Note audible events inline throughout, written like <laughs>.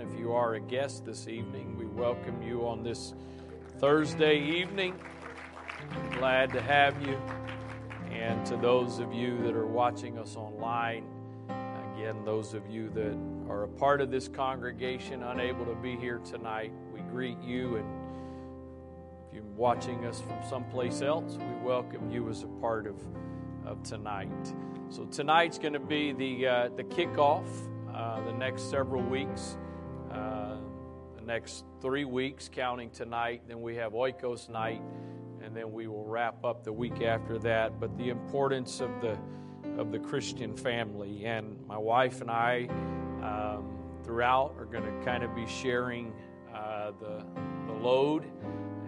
If you are a guest this evening, we welcome you on this Thursday evening. Glad to have you. And to those of you that are watching us online, again, those of you that are a part of this congregation, unable to be here tonight, we greet you. And if you're watching us from someplace else, we welcome you as a part of, of tonight. So tonight's going to be the uh, the kickoff. Uh, the next several weeks, next three weeks, counting tonight. Then we have Oikos night, and then we will wrap up the week after that. But the importance of the of the Christian family, and my wife and I, um, throughout, are going to kind of be sharing uh, the the load,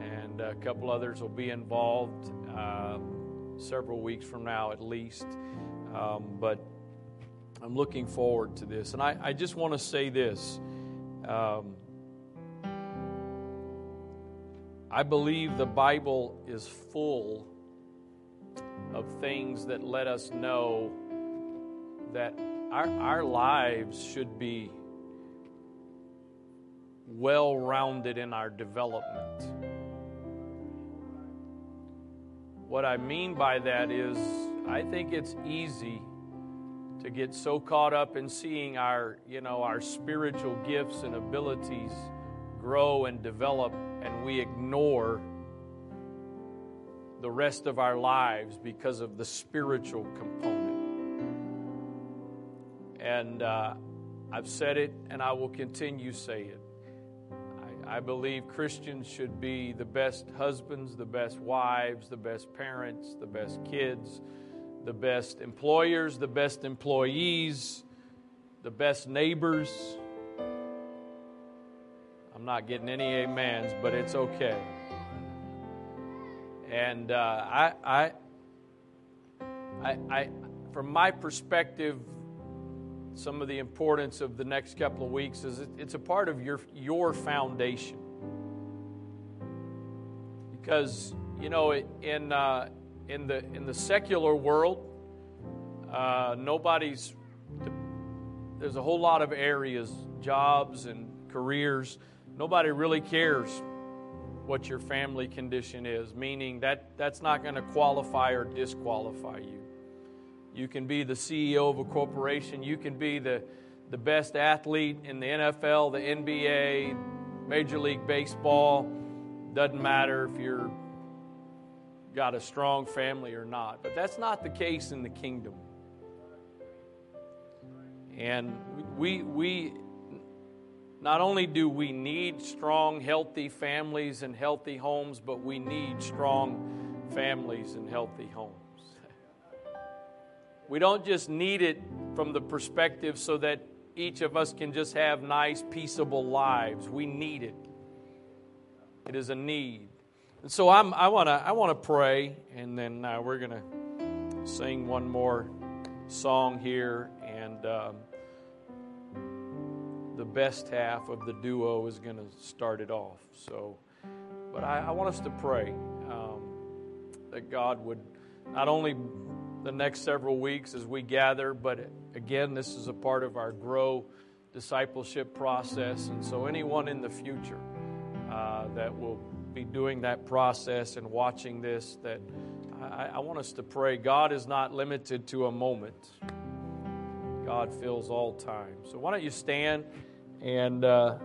and a couple others will be involved. Um, several weeks from now, at least. Um, but I'm looking forward to this. And I, I just want to say this. Um, I believe the Bible is full of things that let us know that our, our lives should be well rounded in our development. What I mean by that is, I think it's easy to get so caught up in seeing our, you know, our spiritual gifts and abilities grow and develop, and we ignore the rest of our lives because of the spiritual component. And uh, I've said it, and I will continue say it. I believe Christians should be the best husbands, the best wives, the best parents, the best kids, the best employers, the best employees, the best neighbors. I'm not getting any amens, but it's okay. And uh, I, I, I, I, from my perspective, some of the importance of the next couple of weeks is it's a part of your your foundation because you know in uh, in the in the secular world uh, nobody's there's a whole lot of areas jobs and careers nobody really cares what your family condition is meaning that that's not going to qualify or disqualify you you can be the CEO of a corporation. You can be the, the best athlete in the NFL, the NBA, Major League Baseball. Doesn't matter if you're got a strong family or not. But that's not the case in the kingdom. And we, we not only do we need strong, healthy families and healthy homes, but we need strong families and healthy homes. We don't just need it from the perspective so that each of us can just have nice, peaceable lives. We need it. It is a need. And so I'm, I want to I wanna pray, and then uh, we're going to sing one more song here. And um, the best half of the duo is going to start it off. So, but I, I want us to pray um, that God would not only the next several weeks as we gather. But again, this is a part of our grow discipleship process. And so, anyone in the future uh, that will be doing that process and watching this, that I, I, want us to pray. God is not limited to a moment, God fills all time. So, why don't you stand and uh,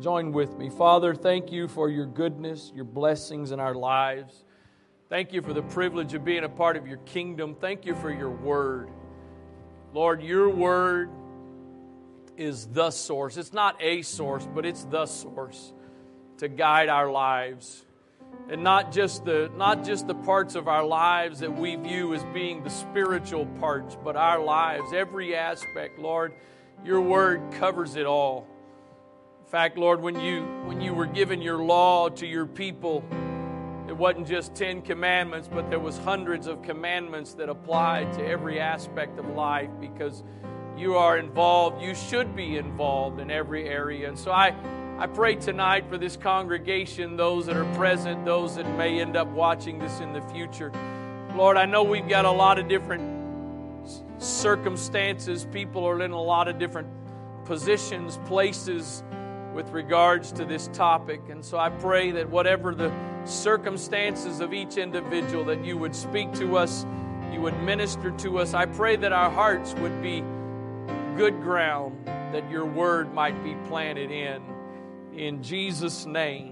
join with me? Father, thank you for your goodness, your blessings in our lives. Thank you for the privilege of being a part of your kingdom. Thank you for your word. Lord, your word is the source. It's not a source, but it's the source to guide our lives. And not just the not just the parts of our lives that we view as being the spiritual parts, but our lives, every aspect, Lord, your word covers it all. Fact, Lord, when you when you were given your law to your people, it wasn't just 10 commandments, but there was hundreds of commandments that applied to every aspect of life because you are involved. You should be involved in every area. And so I, I pray tonight for this congregation, those that are present, those that may end up watching this in the future. Lord, I know we've got a lot of different circumstances. People are in a lot of different positions, places with regards to this topic. And so I pray that whatever the circumstances of each individual, that you would speak to us, you would minister to us. I pray that our hearts would be good ground that your word might be planted in. In Jesus' name.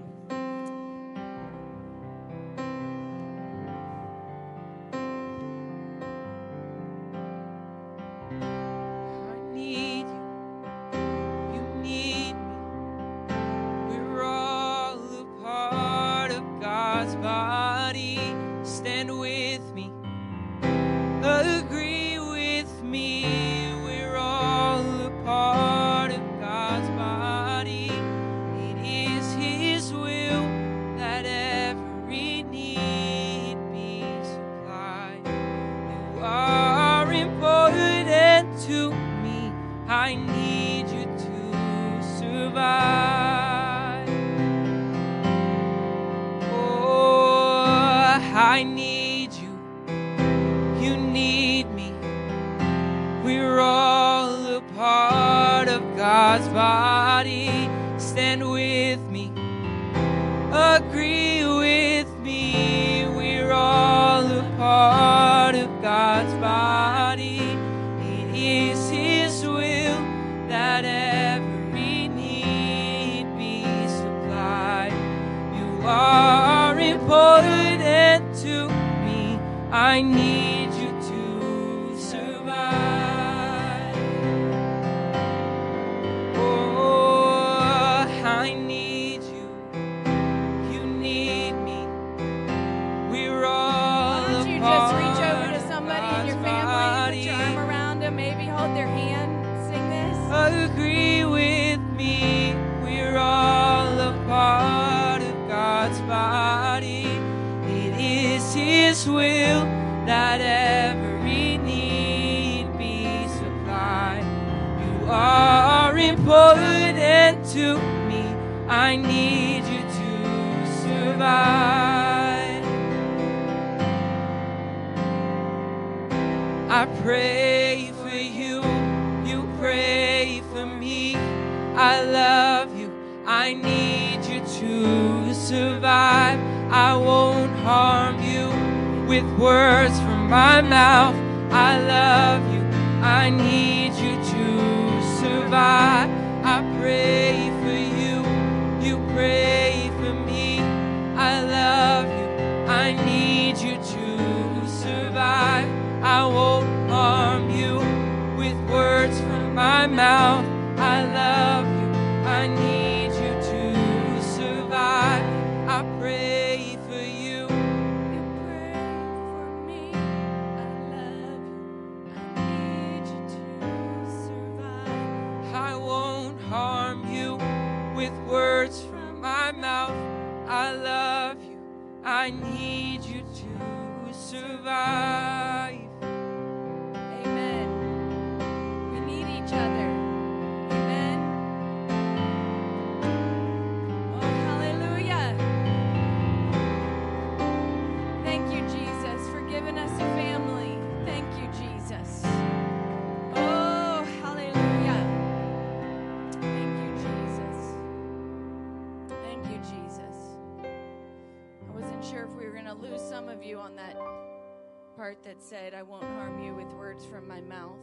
Said, I won't harm you with words from my mouth.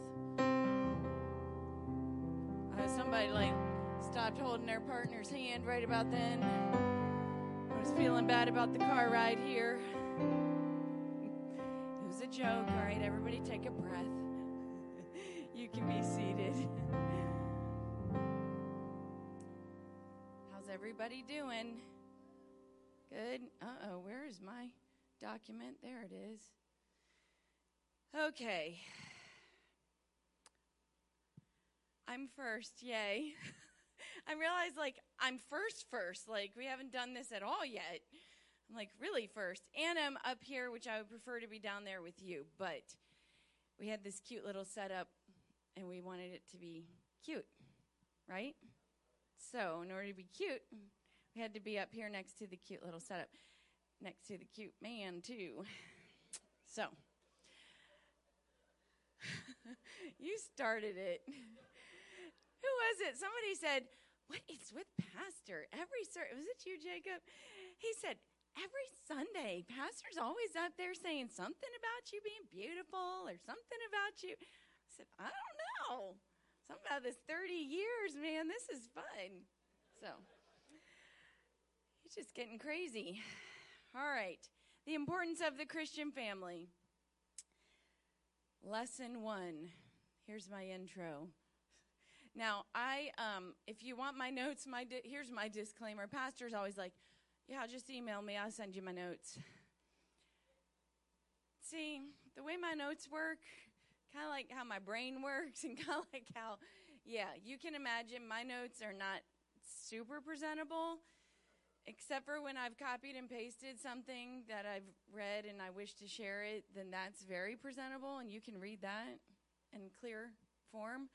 Uh, somebody like stopped holding their partner's hand right about then. I was feeling bad about the car ride here. It was a joke. All right, everybody take a breath. <laughs> you can be seated. <laughs> How's everybody doing? Good. Uh oh, where is my document? There it is. Okay. I'm first, yay. <laughs> I realize like I'm first first. Like we haven't done this at all yet. I'm like really first. And I'm up here, which I would prefer to be down there with you, but we had this cute little setup and we wanted it to be cute, right? So in order to be cute, had to be up here next to the cute little setup. Next to the cute man too. <laughs> So <laughs> you started it. <laughs> Who was it? Somebody said, What is with Pastor? Every service, was it you, Jacob? He said, every Sunday, Pastor's always up there saying something about you being beautiful or something about you. I said, I don't know. Something about this 30 years, man, this is fun. So, it's just getting crazy. <sighs> All right. The importance of the Christian family. Lesson one. Here's my intro. Now, I, um, if you want my notes, my di- here's my disclaimer. Pastor's always like, "Yeah, just email me. I'll send you my notes." See, the way my notes work, kind of like how my brain <laughs> works, and kind of like how, yeah, you can imagine my notes are not super presentable, except for when I've copied and pasted something that I've read and I wish to share it. Then that's very presentable, and you can read that in clear form.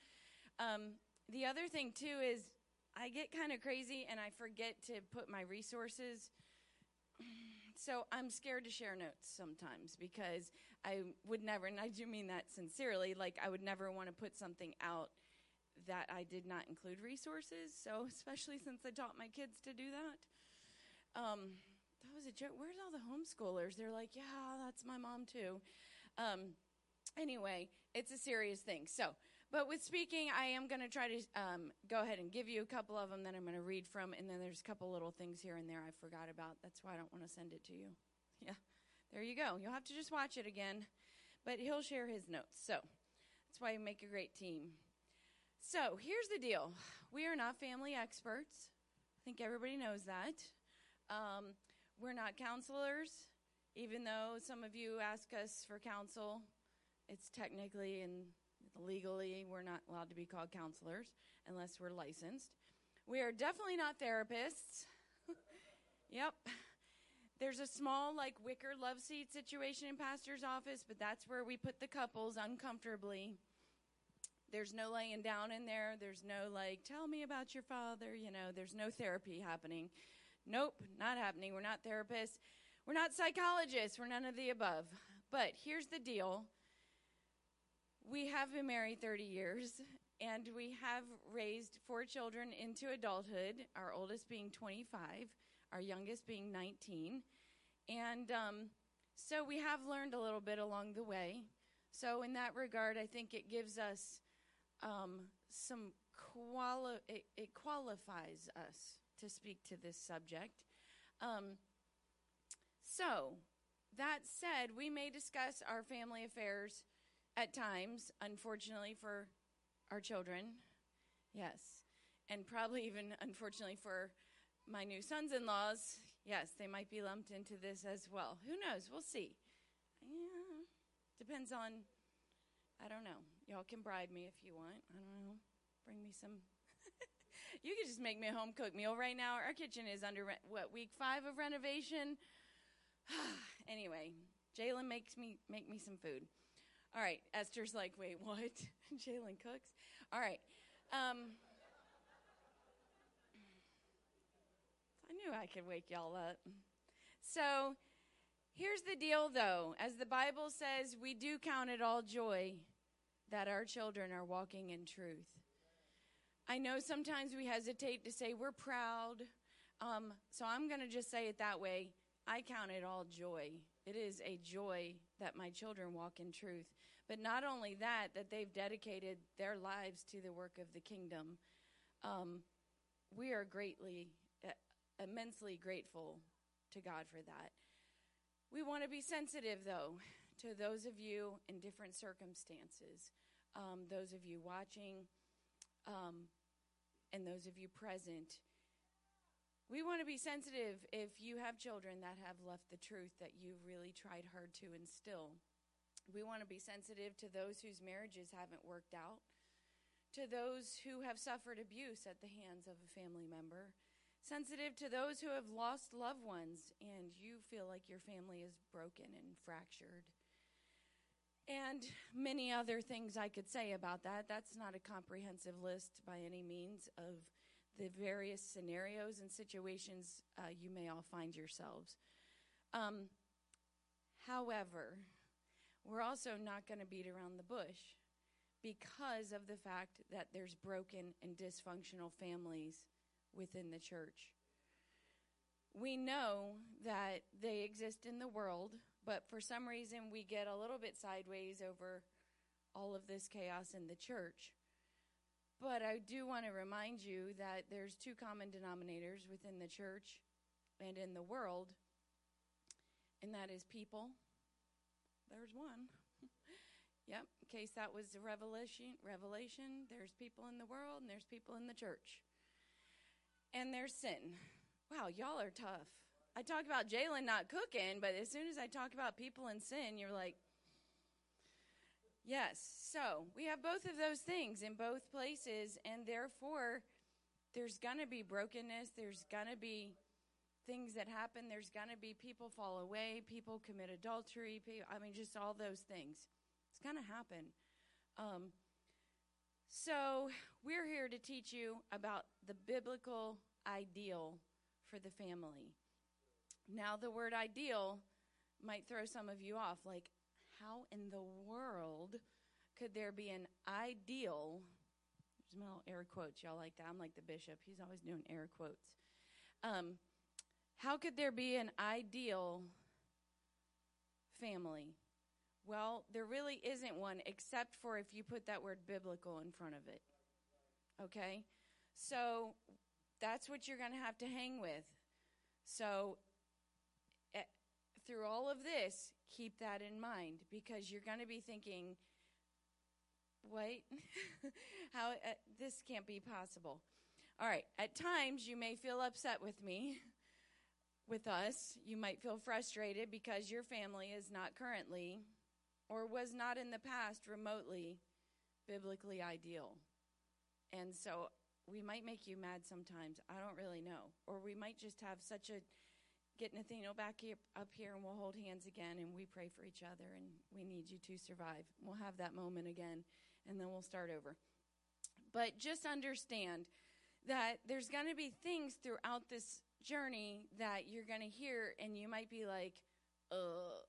Um, the other thing too is I get kind of crazy and I forget to put my resources. <clears throat> So I'm scared to share notes sometimes because I would never, and I do mean that sincerely, like I would never want to put something out that I did not include resources. So <laughs> especially since I taught my kids to do that. Um, that was a joke. Where's all the homeschoolers? They're like, yeah, that's my mom too. Um, anyway, it's a serious thing. So but with speaking, I am going to try to um, go ahead and give you a couple of them that I'm going to read from, and then there's a couple little things here and there I forgot about. That's why I don't want to send it to you. Yeah, there you go. You'll have to just watch it again. But he'll share his notes. So that's why you make a great team. So here's the deal we are not family experts. I think everybody knows that. Um, we're not counselors, even though some of you ask us for counsel. It's technically and Legally, we're not allowed to be called counselors unless we're licensed. We are definitely not therapists. <laughs> yep. There's a small, like, wicker love seat situation in pastor's office, but that's where we put the couples uncomfortably. There's no laying down in there. There's no, like, tell me about your father. You know, there's no therapy happening. Nope, not happening. We're not therapists. We're not psychologists. We're none of the above. But here's the deal we have been married 30 years, and we have raised four children into adulthood, our oldest being 25, our youngest being 19. And um, so we have learned a little bit along the way. So, in that regard, I think it gives us um, some quali- it, it, qualifies us to speak to this subject. Um, so, that said, we may discuss our family affairs at times, unfortunately, for our children. Yes. And probably even, unfortunately, for my new sons in laws. Yes, they might be lumped into this as well. Who knows? We'll see. Yeah. Depends on, I don't know. Y'all can bribe me if you want. I don't know. Bring me some. <laughs> you could just make me a home cooked meal right now. Our kitchen is under, what, week five of renovation? <sighs> anyway, Jalen makes me make me some food. All right. Esther's like, wait, what? <laughs> Jalen cooks? All right. Um, I knew I could wake y'all up. So here's the deal, though. As the Bible says, we do count it all joy that our children are walking in truth. I know sometimes we hesitate to say we're proud. Um, so I'm going to just say it that way. I count it all joy. It is a joy that my children walk in truth. But not only that, that they've dedicated their lives to the work of the kingdom. Um, we are greatly, uh, immensely grateful to God for that. We want to be sensitive, though, to those of you in different circumstances, um, those of you watching, um, and those of you present. We want to be sensitive if you have children that have left the truth that you've really tried hard to instill. We want to be sensitive to those whose marriages haven't worked out, to those who have suffered abuse at the hands of a family member, sensitive to those who have lost loved ones and you feel like your family is broken and fractured. And many other things I could say about that. That's not a comprehensive list by any means of the various scenarios and situations uh, you may all find yourselves. Um, however, we're also not going to beat around the bush because of the fact that there's broken and dysfunctional families within the church. We know that they exist in the world, but for some reason we get a little bit sideways over all of this chaos in the church. But I do want to remind you that there's two common denominators within the church and in the world, and that is people. There's one. <laughs> yep, in case that was a revelation, revelation, there's people in the world and there's people in the church. And there's sin. Wow, y'all are tough. I talk about Jalen not cooking, but as soon as I talk about people in sin, you're like, Yes. So we have both of those things in both places, and therefore, there's going to be brokenness. There's going to be things that happen. There's going to be people fall away, people commit adultery. People, I mean, just all those things. It's going to happen. Um, so we're here to teach you about the biblical ideal for the family. Now, the word ideal might throw some of you off, like, how in the world could there be an ideal? There's my little air quotes. Y'all like that? I'm like the bishop. He's always doing air quotes. Um, how could there be an ideal family? Well, there really isn't one except for if you put that word biblical in front of it. Okay? So that's what you're going to have to hang with. So through all of this, keep that in mind because you're going to be thinking, wait, <laughs> how uh, this can't be possible. All right, at times you may feel upset with me, <laughs> with us. You might feel frustrated because your family is not currently or was not in the past remotely biblically ideal. And so we might make you mad sometimes. I don't really know. Or we might just have such a get Nathaniel back up here and we'll hold hands again and we pray for each other and we need you to survive. We'll have that moment again and then we'll start over. But just understand that there's going to be things throughout this journey that you're going to hear and you might be like, uh,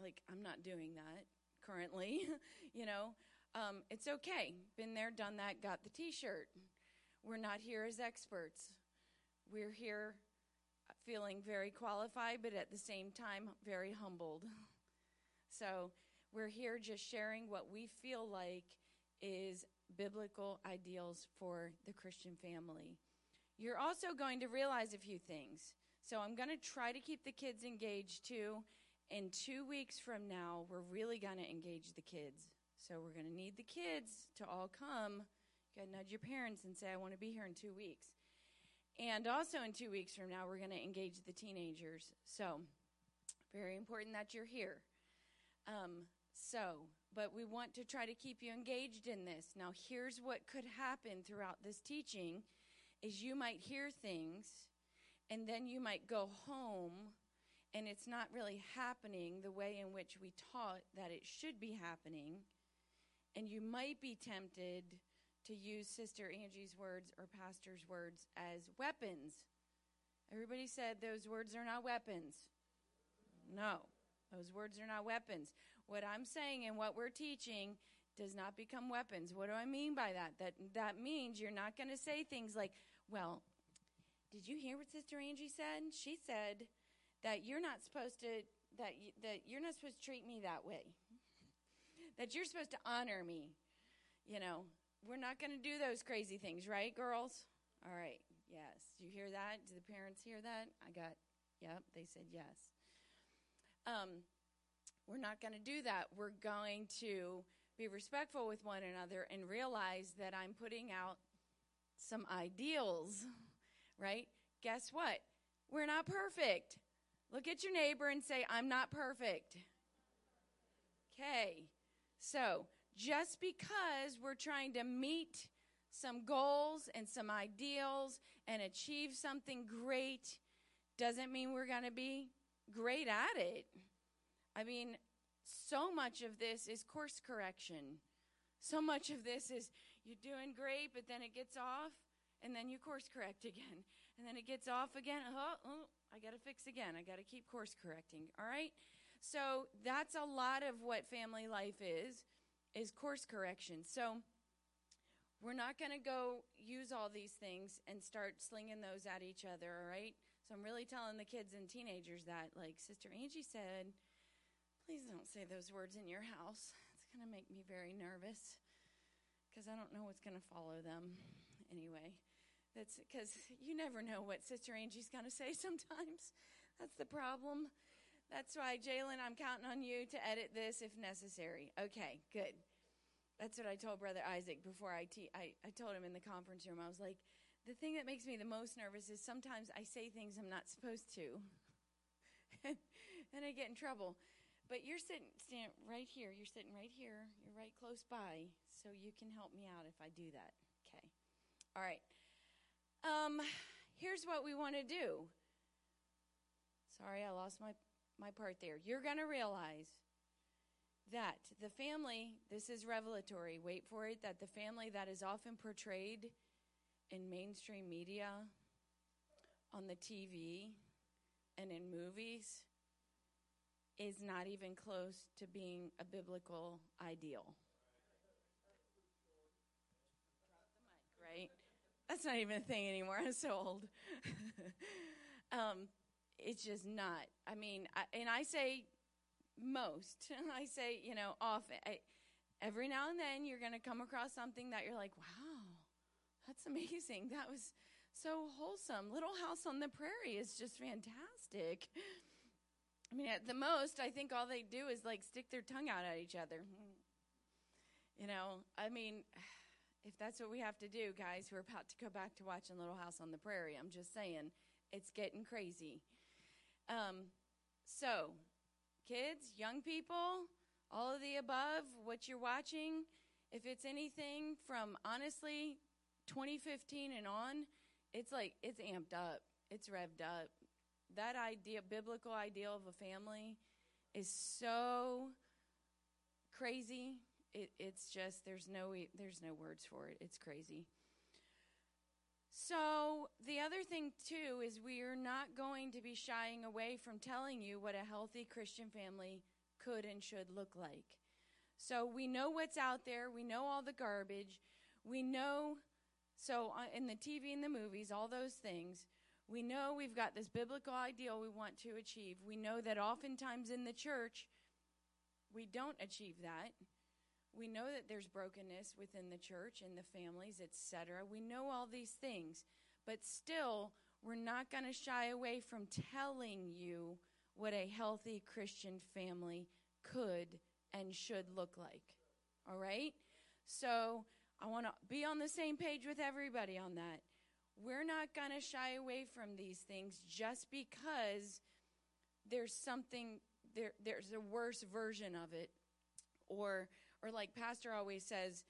like, I'm not doing that currently, <laughs> you know. Um, it's okay. Been there, done that, got the t shirt. We're not here as experts. We're here feeling very qualified, but at the same time, very humbled. <laughs> So we're here just sharing what we feel like is biblical ideals for the Christian family. You're also going to realize a few things. So I'm going to try to keep the kids engaged too. In two weeks from now, we're really going to engage the kids. So we're going to need the kids to all come. You got to nudge your parents and say, I want to be here in two weeks. And also, in two weeks from now, we're going to engage the teenagers. So, very important that you're here. Um, so, but we want to try to keep you engaged in this. Now, here's what could happen throughout this teaching is you might hear things and then you might go home and it's not really happening the way in which we taught that it should be happening. And you might be tempted to use Sister Angie's words or Pastor's words as weapons. Everybody said those words are not weapons. No, those words are not weapons. What I'm saying and what we're teaching does not become weapons. What do I mean by that? That that means you're not going to say things like, "Well, did you hear what Sister Angie said? She said that you're not supposed to that you, that you're not supposed to treat me that way. <laughs> that you're supposed to honor me." You know, we're not going to do those crazy things, right, girls? All right. Yes. You hear that? Do the parents hear that? I got, yep, they said yes. Um, we're not going to do that. We're going to be respectful with one another and realize that I'm putting out some ideals, right? Guess what? We're not perfect. Look at your neighbor and say, I'm not perfect. Okay. So, just because we're trying to meet some goals and some ideals and achieve something great doesn't mean we're going to be great at it. I mean, so much of this is course correction. So much of this is you're doing great, but then it gets off, and then you course correct again. <laughs> And then it gets off again. Oh, oh I got to fix again. I got to keep course correcting. All right? So that's a lot of what family life is is course correction. So We're not going to go use all these things and start slinging those at each other, all right? So I'm really telling the kids and teenagers that, like Sister Angie said, please don't say those words in your house. It's going to make me very nervous because I don't know what's going to follow them anyway. That's because you never know what Sister Angie's going to say <laughs> sometimes. That's the problem. That's why, Jalen, I'm counting on you to edit this if necessary. Okay, good. That's what I told Brother Isaac before I, te- I, I told him in the conference room. I was like, the thing that makes me the most nervous is sometimes I say things I'm not supposed to. and, <laughs> and I get in trouble. But you're sitting stand right here. You're sitting right here. You're right close by, so you can help me out if I do that. Okay. All right. Um, here's what we want to do. Sorry, I lost my my part there. You're going to realize that the family, this is revelatory, wait for it, that the family that is often portrayed in mainstream media, on the TV, and in movies is not even close to being a biblical ideal. Right? That's not even a thing anymore. <laughs> I'm so old. <laughs> um, it's just not. I mean, I, and I say most. <laughs> I say, you know, often. Eh, I, every now and then you're going to come across something that you're like, wow, that's <laughs> amazing. That was so wholesome. Little House on the Prairie is just fantastic. I mean, at the most, I think all they do is like stick their tongue out at each other. You know, I mean, <sighs> if that's what we have to do, guys, we're about to go back to watching Little House on the Prairie. I'm just saying, it's getting crazy. Um, so, kids, young people, all of the above, what you're watching, if it's anything from honestly 2015 and on, it's like it's amped up, it's revved up. That idea, biblical ideal of a family, is so crazy. It, it's just there's no there's no words for it. It's crazy. So, the other thing, too, is we are not going to be shying away from telling you what a healthy Christian family could and should look like. So, we know what's out there, we know all the garbage, we know, so uh, in the TV and the movies, all those things, we know we've got this biblical ideal we want to achieve. We know that oftentimes in the church, we don't achieve that. We know that there's brokenness within the church and the families, etc. We know all these things, but still, we're not going to shy away from telling you what a healthy Christian family could and should look like. All right? So, I want to be on the same page with everybody on that. We're not going to shy away from these things just because there's something there there's a worse version of it or or like pastor always says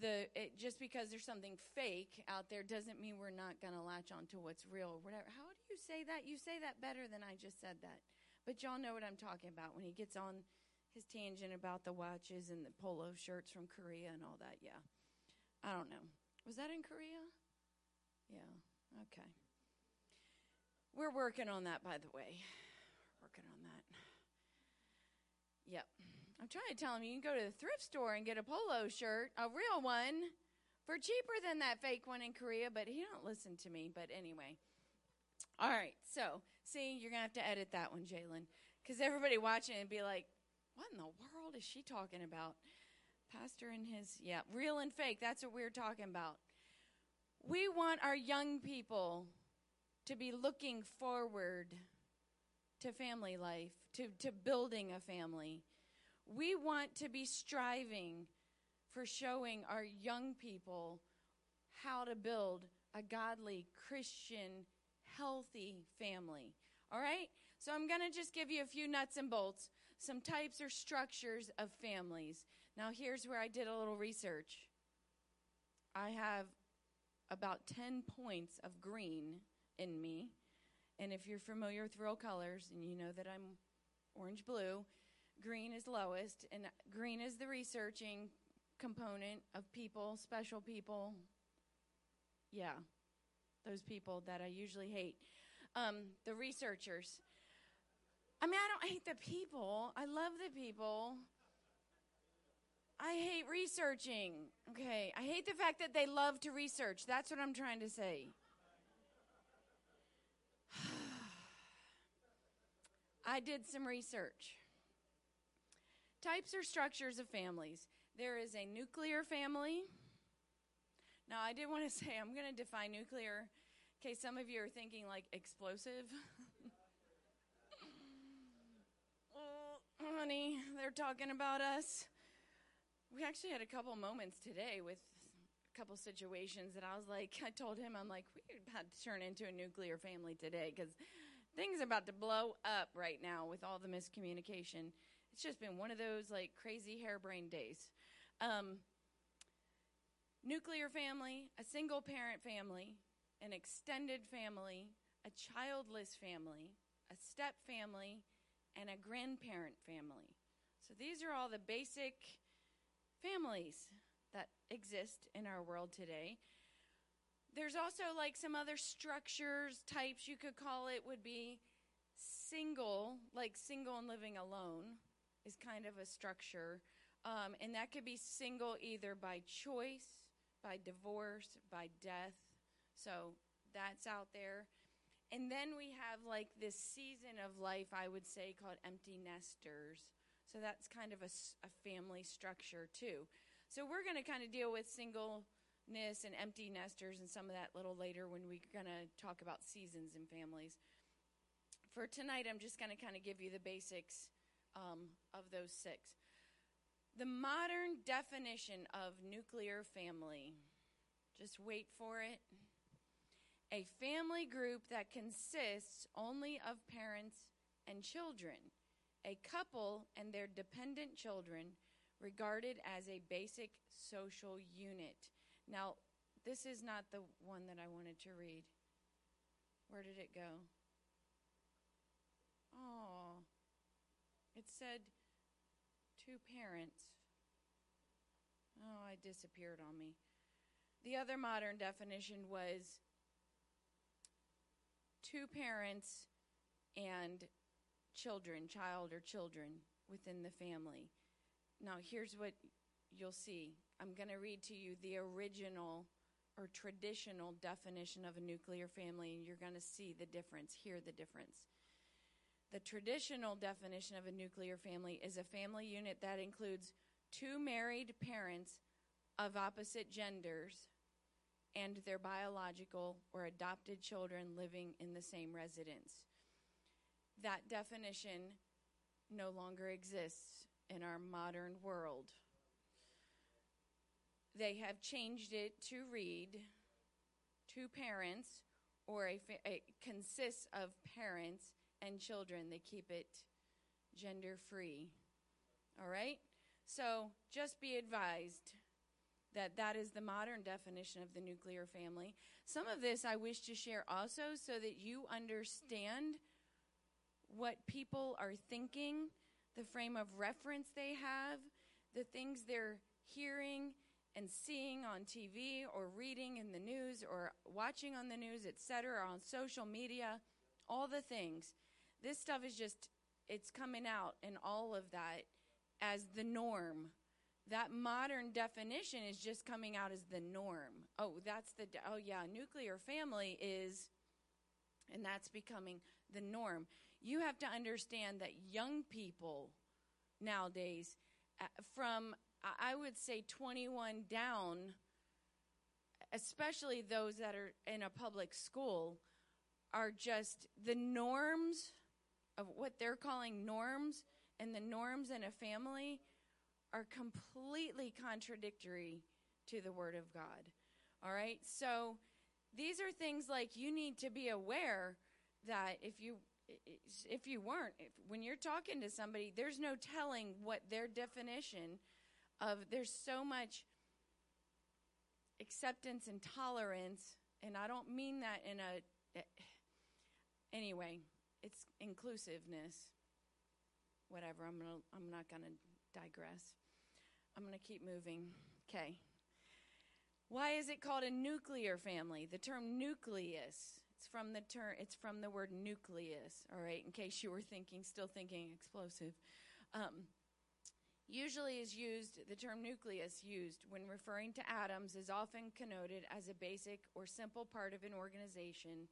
the it, just because there's something fake out there doesn't mean we're not going to latch on to what's real or whatever. How do you say that? You say that better than i just said that. But y'all know what i'm talking about when he gets on his tangent about the watches and the polo shirts from korea and all that. Yeah. I don't know. Was that in korea? Yeah. Okay. We're working on that by the way. Working on that. Yep I'm trying to tell him you can go to the thrift store and get a polo shirt, a real one, for cheaper than that fake one in Korea, but he don't listen to me. But anyway. All right, so see, you're gonna have to edit that one, Jalen, because everybody watching and be like, "What in the world is she talking about?" Pastor and his yeah, real and fake. That's what we're talking about. We want our young people to be looking forward to family life, to to building a family we want to be striving for showing our young people how to build a godly, Christian, healthy family. All right? So I'm going to just give you a few nuts and bolts, some types or structures of families. Now, here's where I did a little research. I have about 10 points of green in me. And if you're familiar with real colors and you know that I'm orange blue, green is lowest, and green is the researching component of people, special people. Yeah, those people that I usually hate. Um, the researchers. I mean, I don't hate the people. I love the people. I hate researching. Okay. I hate the fact that they love to research. That's what I'm trying to say. <sighs> I did some research. Types or structures of families. There is a nuclear family. Now, I did want to <laughs> say I'm going to define nuclear in case some of you are thinking like explosive. <laughs> oh, honey, they're talking about us. We actually had a couple moments today with a couple situations that I was like, <laughs> I told him, I'm like, we're about to turn into a nuclear family today because things are about to blow up right now with all the miscommunication. It's just been one of those like crazy harebrained days. Um, nuclear family, a single parent family, an extended family, a childless family, a step family, and a grandparent family. So these are all the basic families that exist in our world today. There's also like some other structures, types you could call it, would be single, like single and living alone is kind of a structure. Um, and that could be single either by choice, by divorce, by death. So that's out there. And then we have like this season of life, I would say, called empty nesters. So that's kind of a, a family structure too. So we're going to kind of deal with singleness and empty nesters and some of that little later when we're going to talk about seasons and families. For tonight, I'm just going to kind of give you the basics um, of those six. The modern definition of nuclear family, just wait for it. A family group that consists only of parents and children, a couple and their dependent children, regarded as a basic social unit. Now, this is not the one that I wanted to read. Where did it go? Oh, it said two parents. Oh, it disappeared on me. The other modern definition was two parents and children, child or children within the family. Now, here's what you'll see. I'm going to read to you the original or traditional definition of a nuclear family, and you're going to see the difference, hear the difference. The traditional definition of a nuclear family is a family unit that includes two married parents of opposite genders and their biological or adopted children living in the same residence. That definition no longer exists in our modern world. They have changed it to read two parents or a, fa- a consists of parents and children. They keep it gender free. All right? So just be advised that that is the modern definition of the nuclear family. Some of this I wish to share also so that you understand what people are thinking, the frame of reference they have, the things they're hearing and seeing on TV or reading in the news or watching on the news, etc., on social media, all the things this stuff is just it's coming out in all of that as the norm. That modern definition is just coming out as the norm. Oh that's the oh yeah nuclear family is and that's becoming the norm. You have to understand that young people nowadays uh, from i would say 21 down especially those that are in a public school are just the norms of what they're calling norms and the norms in a family are completely contradictory to the Word of God. All right? So these are things like you need to be aware that if you if you weren't if, when you're talking to somebody there's no telling what their definition of there's so much acceptance and tolerance and I don't mean that in a eh, anyway it's inclusiveness. Whatever. I'm gonna. I'm not gonna digress. I'm gonna keep moving. Okay. Why is it called a nuclear family? The term nucleus. It's from the term. It's from the word nucleus. All right. In case you were thinking, still thinking explosive. Um, usually is used, the term nucleus used when referring to atoms is often connoted as a basic or simple part of an organization.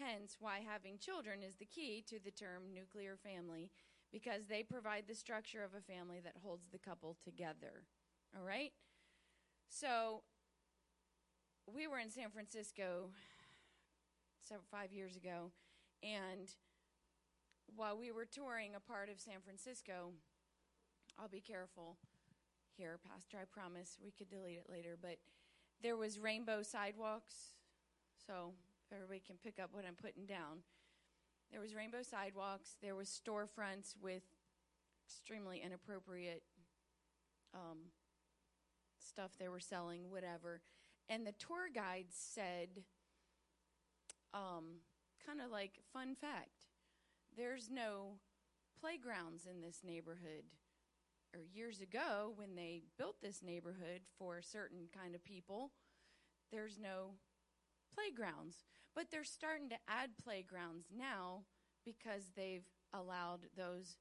Hence, why having children is the key to the term nuclear family because they provide the structure of a family that holds the couple together. All right? So, we were in San Francisco several, five years ago, and while we were touring a part of San Francisco, I'll be careful here, Pastor. I promise we could delete it later. But there was rainbow sidewalks, so everybody can pick up what I'm putting down. There was rainbow sidewalks. There was storefronts with extremely inappropriate um, stuff they were selling, whatever. And the tour guide said, um, kind of like fun fact, there's no playgrounds in this neighborhood or years ago when they built this neighborhood for certain kind of people, there's no playgrounds. But they're starting to add playgrounds now because they've allowed those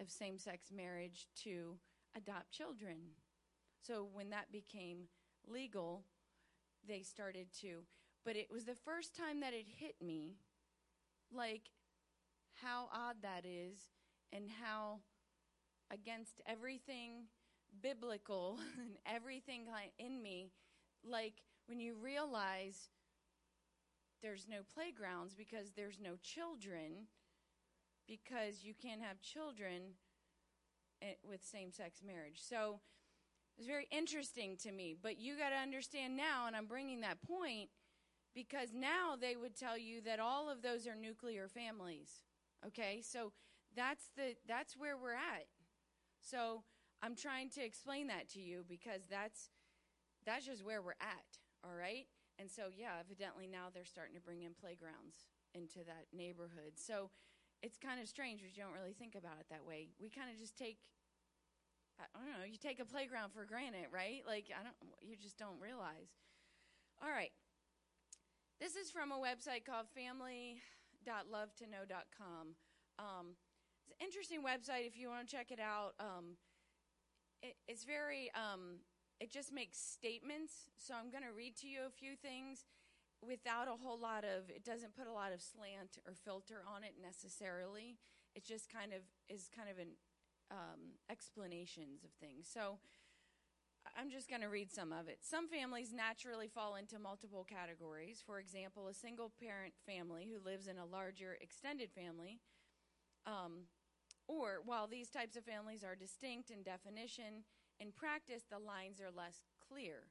of same sex marriage to adopt children. So when that became legal, they started to. But it was the first time that it hit me like how odd that is and how against everything biblical <laughs> and everything in me. Like when you realize there's no playgrounds because there's no children, because you can't have children eh, with same sex marriage. So it's very interesting to me. But you got to understand now, and I'm bringing that point because now they would tell you that all of those are nuclear families. Okay, so that's the that's where we're at. So I'm trying to explain that to you because that's that's just where we're at, all right? And so yeah, evidently now they're starting to bring in playgrounds into that neighborhood. So it's kind of strange because you don't really think about it that way. We kind of just take I don't know, you take a playground for granted, right? Like I don't you just don't realize. All right. This is from a website called family.lovetoknow.com. Um, it's an interesting website if you want to check it out. Um, it, it's very, um, it just makes statements. So I'm going to read to you a few things without a whole lot of, it doesn't put a lot of slant or filter on it necessarily. It just kind of is kind of an um, explanations of things. So I'm just going to read some of it. Some families naturally fall into multiple categories. For example, a single parent family who lives in a larger extended family um, or, while these types of families are distinct in definition, in practice the lines are less clear.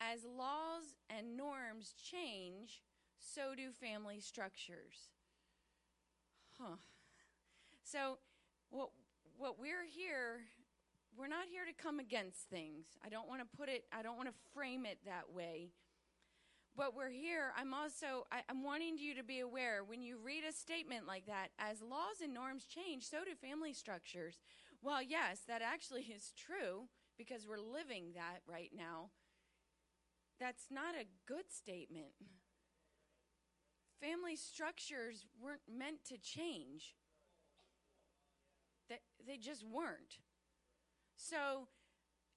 As laws and norms change, so do family structures. Huh. So, what, what we're here, we're not here to come against things. I don't want to put it, I don't want to frame it that way but we're here. I'm also, I, am wanting you to be aware when you read a statement like that, as laws and norms change, so do family structures. Well, yes, that actually <laughs> is true because we're living that right now. That's not a good statement. Family structures weren't meant to change. That they just weren't. So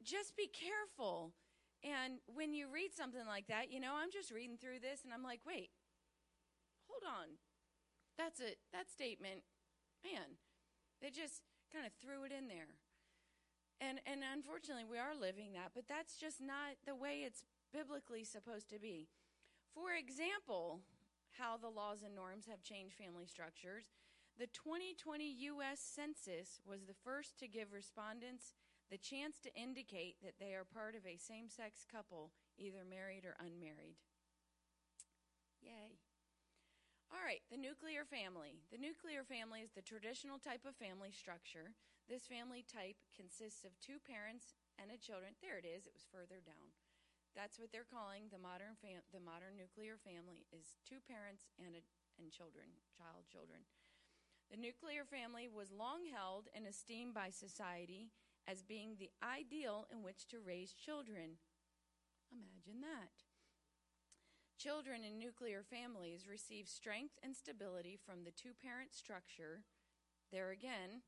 just be careful and when you read something like that, you know, I'm just reading through this and I'm like, wait, hold on. That's it. That statement, man, they just kind of threw it in there. And, and unfortunately, we are living that, but that's just not the way it's biblically supposed to be. For example, how the laws and norms have changed family structures. The 2020 U.S. Census was the first to give respondents the chance to indicate that they are part of a same sex couple, either married or unmarried. Yay. All right, the nuclear family. The nuclear family is the traditional type of family structure. This family type consists of two parents and a children. There it is. It was further down. That's what they're calling the modern fam- the modern nuclear family is two parents and a, and children, child children. The nuclear family was long held and esteemed by society as being the ideal in which to raise children. Imagine that. Children in nuclear families receive strength and stability from the two parent structure. There again,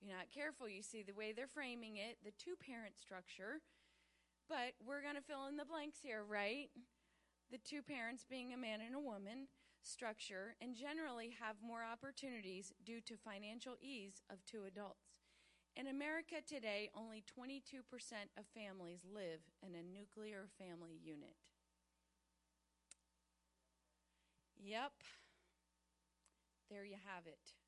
you're not careful, you see the way they're framing it, the two parent structure. But we're going to fill in the blanks here, right? The two parents being a man and a woman structure and generally have more opportunities due to financial ease of two adults. In America today, only 22% of families live in a nuclear family unit. Yep. There you have it.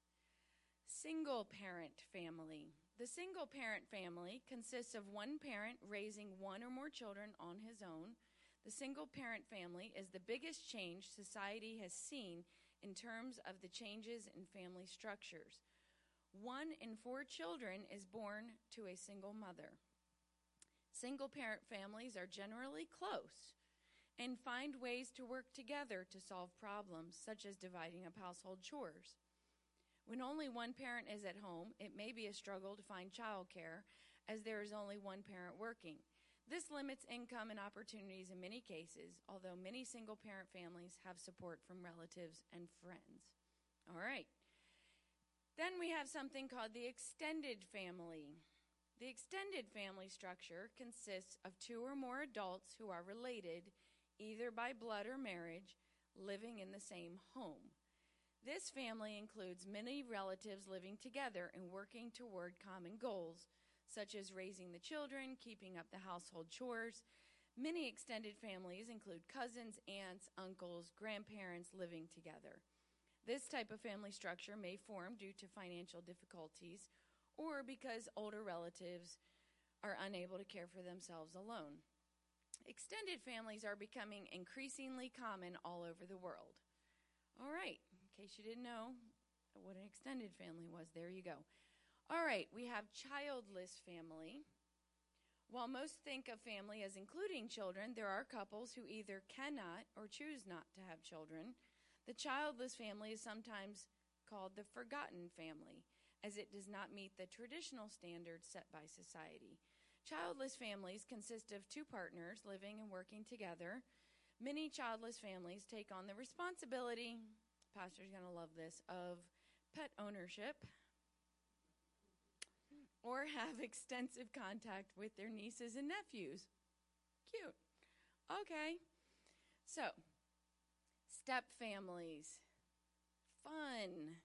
Single parent family. The single parent family consists of one parent raising one or more children on his own. The single parent family is the biggest change society has seen in terms of the changes in family structures. One in four children is born to a single mother. Single parent families are generally close and find ways to work together to solve problems, such as dividing up household chores. When only one parent is at home, it may be a struggle to find childcare, as there is only one parent working. This limits income and opportunities in many cases, although many single parent families have support from relatives and friends. All right. Then we have something called the extended family. The extended family structure consists of two or more adults who are related either by blood or marriage, living in the same home. This family includes many relatives living together and working toward common goals, such as raising the children, keeping up the household chores. Many extended families include cousins, aunts, uncles, grandparents living together. This type of family structure may form due to financial difficulties or because older relatives are unable to care for themselves alone. Extended families are becoming increasingly common all over the world. All right, in case you didn't know what an extended family was, there you go. All right, we have childless family. While most think of family as including children, there are couples who either cannot or choose not to have children. The childless family is sometimes called the forgotten family, as it does not meet the traditional standards set by society. Childless families consist of two partners living and working together. Many childless families take on the responsibility, Pastor's going to love this, of pet ownership or have extensive contact with their nieces and nephews. Cute. Okay. So, step families. Fun.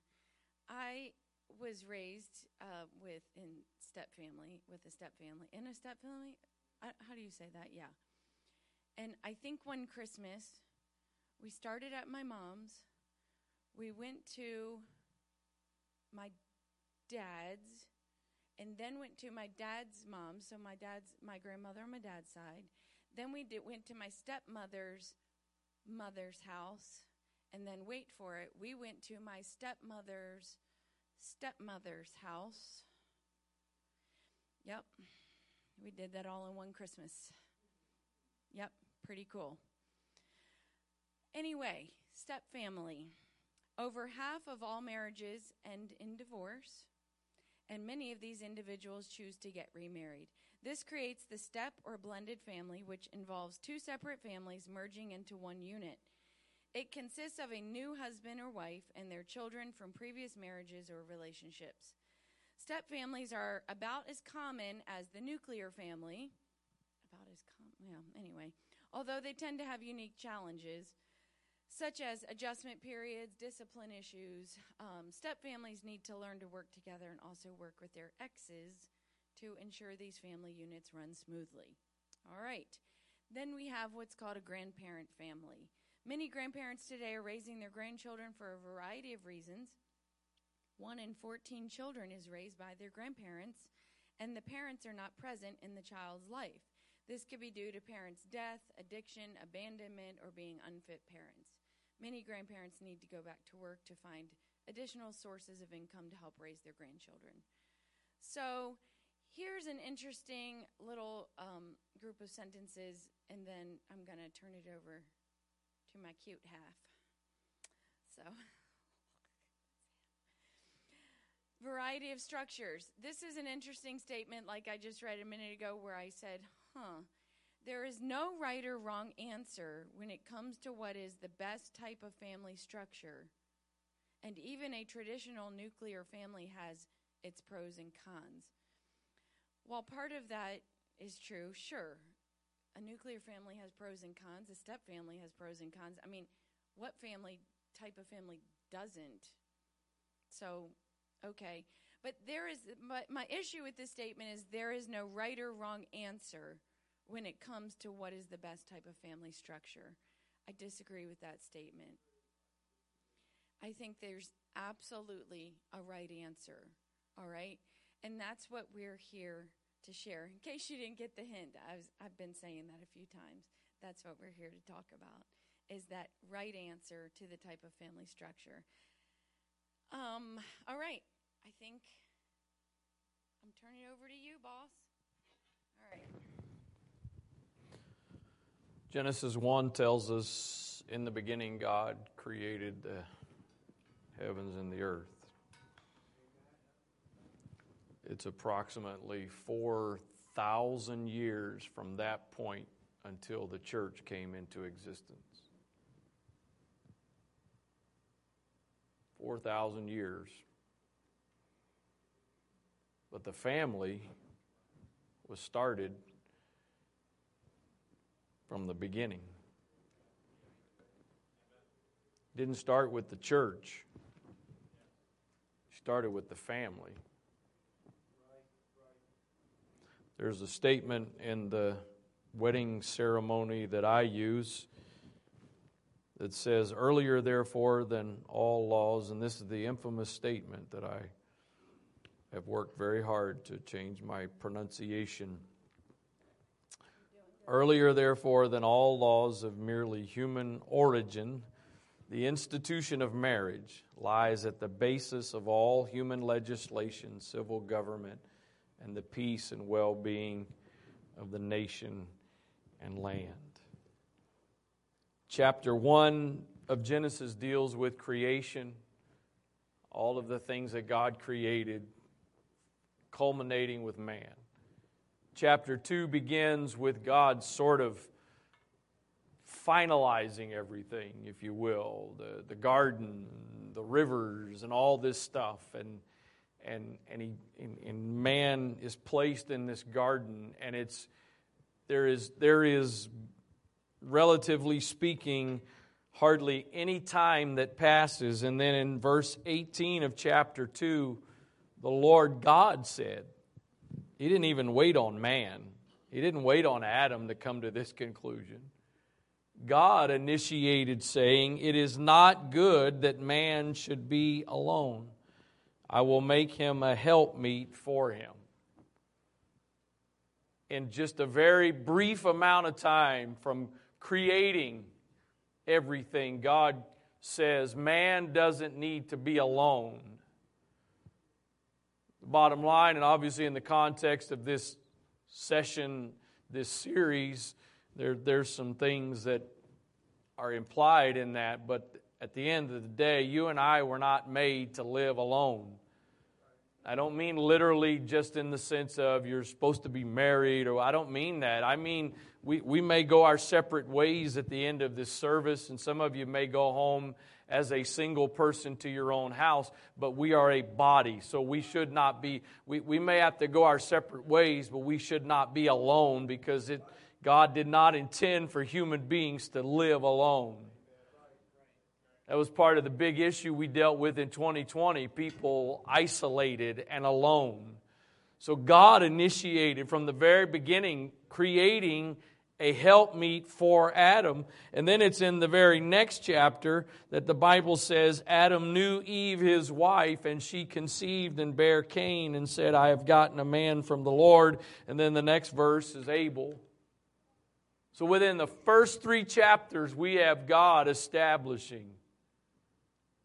I was raised uh, with in step family with a step family in a step family. I, how do you say that? Yeah. And I think one Christmas we started at my mom's. We went to my dad's, and then went to my dad's mom. So my dad's my grandmother on my dad's side. Then we did, went to my stepmother's mother's house, and then wait for it. We went to my stepmother's stepmother's house. Yep, we did that all in one Christmas. Yep, pretty cool. Anyway, step family. Over half of all marriages end in divorce, and many of these individuals choose to get remarried. This creates the step or blended family, which involves two separate families merging into one unit. It consists of a new husband or wife and their children from previous marriages or relationships. Step families are about as common as the nuclear family. About as common, yeah, anyway. Although they tend to have unique challenges, such as adjustment periods, discipline issues. Um, step families need to learn to work together and also work with their exes to ensure these family units run smoothly. All right. Then we have what's called a grandparent family. Many grandparents today are raising their grandchildren for a variety of reasons. One in 14 children is raised by their grandparents, and the parents are not present in the child's life. This could be due to parents' death, addiction, abandonment, or being unfit parents. Many grandparents need to go back to work to find additional sources of income to help raise their grandchildren. So, here's an interesting little um, group of sentences, and then I'm going to turn it over to my cute half. So, <laughs> variety of structures. This is an interesting statement, like I just read a minute ago, where I said, huh. There is no right or wrong answer when it comes to what is the best type of family structure. And even a traditional nuclear family has its pros and cons. While part of that is true, sure, a nuclear family has pros and cons, a step family has pros and cons. I mean, what family type of family doesn't? So, okay. But there is my, my issue with this statement is there is no right or wrong answer when it comes to what is the best type of family structure. I disagree with that statement. I think there's absolutely a right answer. All right? And that's what we're here to share. In case you didn't get the hint, I was, I've been saying that a few times. That's what we're here to talk about is that right answer to the type of family structure. Um, all right. I think I'm turning it over to you, boss. All right. Genesis 1 tells us in the beginning, God created the heavens and the earth. It's approximately 4,000 years from that point until the church came into existence. 4,000 years. But the family was started from the beginning. Didn't start with the church. Started with the family. There's a statement in the wedding ceremony that I use that says, Earlier, therefore, than all laws, and this is the infamous statement that I have worked very hard to change my pronunciation. Earlier, therefore, than all laws of merely human origin, the institution of marriage lies at the basis of all human legislation, civil government, and the peace and well being of the nation and land. Chapter 1 of Genesis deals with creation, all of the things that God created, culminating with man. Chapter 2 begins with God sort of finalizing everything, if you will the, the garden, the rivers, and all this stuff. And, and, and, he, and, and man is placed in this garden, and it's, there, is, there is, relatively speaking, hardly any time that passes. And then in verse 18 of chapter 2, the Lord God said, He didn't even wait on man, He didn't wait on Adam to come to this conclusion. God initiated saying, It is not good that man should be alone. I will make him a helpmeet for him. In just a very brief amount of time from creating everything, God says man doesn't need to be alone. The bottom line, and obviously in the context of this session, this series, there, there's some things that are implied in that, but at the end of the day, you and I were not made to live alone. I don't mean literally just in the sense of you're supposed to be married, or I don't mean that. I mean, we, we may go our separate ways at the end of this service, and some of you may go home as a single person to your own house, but we are a body, so we should not be, we, we may have to go our separate ways, but we should not be alone because it, God did not intend for human beings to live alone. That was part of the big issue we dealt with in 2020 people isolated and alone. So God initiated from the very beginning creating a helpmeet for Adam. And then it's in the very next chapter that the Bible says Adam knew Eve, his wife, and she conceived and bare Cain and said, I have gotten a man from the Lord. And then the next verse is Abel. So within the first three chapters, we have God establishing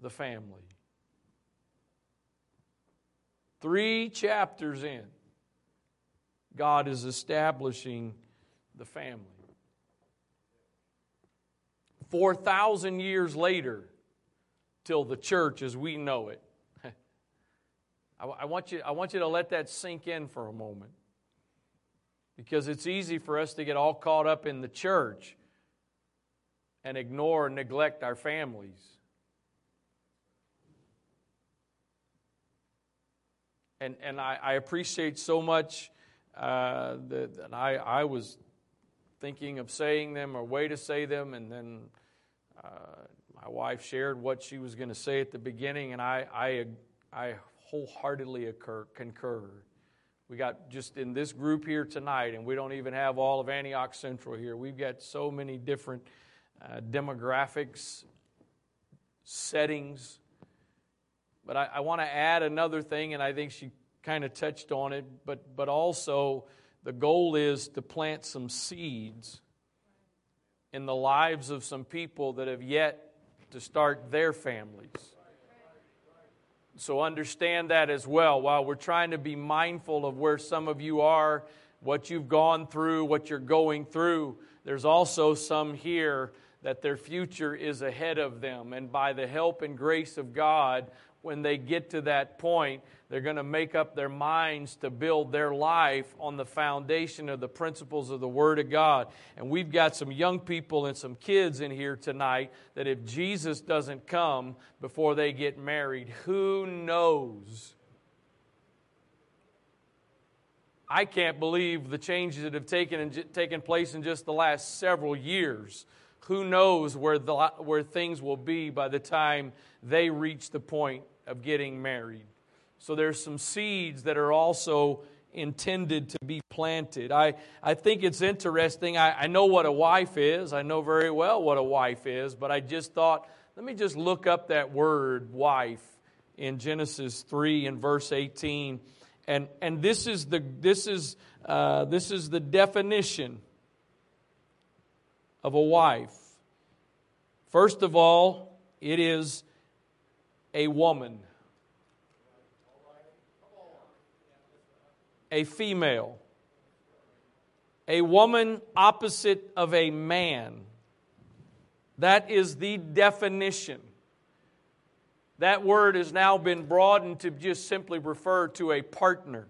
the family. Three chapters in, God is establishing the family. 4,000 years later, till the church as we know it. <laughs> I, want you, I want you to let that sink in for a moment. Because it's easy for us to get all caught up in the church and ignore and neglect our families. And, and I, I appreciate so much uh, that, that I, I was thinking of saying them or way to say them, and then uh, my wife shared what she was going to say at the beginning, and I, I, I wholeheartedly occur, concur. We got just in this group here tonight, and we don't even have all of Antioch Central here. We've got so many different uh, demographics, settings. But I, I want to add another thing, and I think she kind of touched on it, but, but also the goal is to plant some seeds in the lives of some people that have yet to start their families. So understand that as well. While we're trying to be mindful of where some of you are, what you've gone through, what you're going through, there's also some here that their future is ahead of them. And by the help and grace of God, when they get to that point, they're going to make up their minds to build their life on the foundation of the principles of the Word of God. And we've got some young people and some kids in here tonight that if Jesus doesn't come before they get married, who knows? I can't believe the changes that have taken, and taken place in just the last several years. Who knows where, the, where things will be by the time they reach the point of getting married. So there's some seeds that are also intended to be planted. I, I think it's interesting. I, I know what a wife is. I know very well what a wife is, but I just thought, let me just look up that word wife in Genesis 3 and verse 18. And, and this is the this is uh, this is the definition of a wife. First of all, it is a woman. A female. A woman opposite of a man. That is the definition. That word has now been broadened to just simply refer to a partner.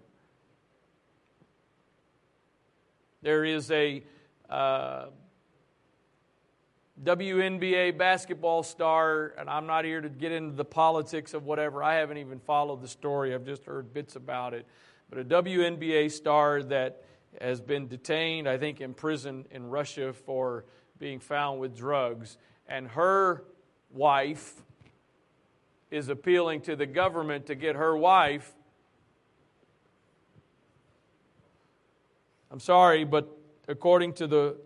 There is a uh, WNBA basketball star, and I'm not here to get into the politics of whatever. I haven't even followed the story, I've just heard bits about it. But a WNBA star that has been detained, I think, in prison in Russia for being found with drugs, and her wife is appealing to the government to get her wife. I'm sorry, but according to the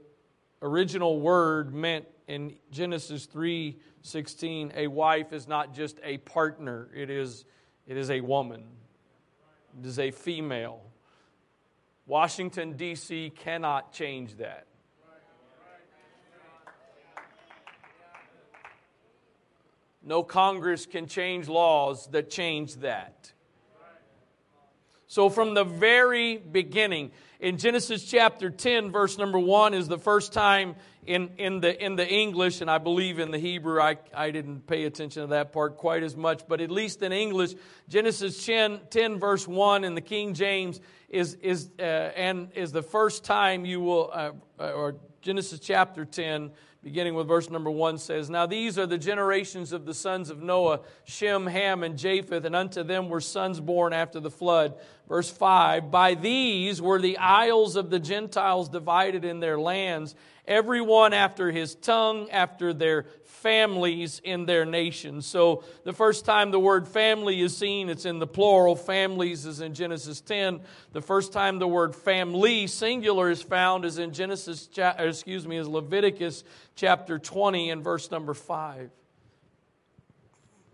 original word meant in Genesis 3:16, a wife is not just a partner, it is, it is a woman. It is a female. Washington, D.C. cannot change that. No Congress can change laws that change that. So, from the very beginning, in Genesis chapter 10, verse number 1 is the first time in, in, the, in the English, and I believe in the Hebrew, I, I didn't pay attention to that part quite as much, but at least in English, Genesis 10, 10 verse 1 in the King James is, is, uh, and is the first time you will, uh, or Genesis chapter 10, beginning with verse number one, says, Now these are the generations of the sons of Noah, Shem, Ham, and Japheth, and unto them were sons born after the flood. Verse 5 By these were the isles of the Gentiles divided in their lands, everyone after his tongue, after their families in their nations. So the first time the word family is seen, it's in the plural. Families is in Genesis 10. The first time the word family, singular, is found is in Genesis, excuse me, is Leviticus chapter 20 and verse number 5.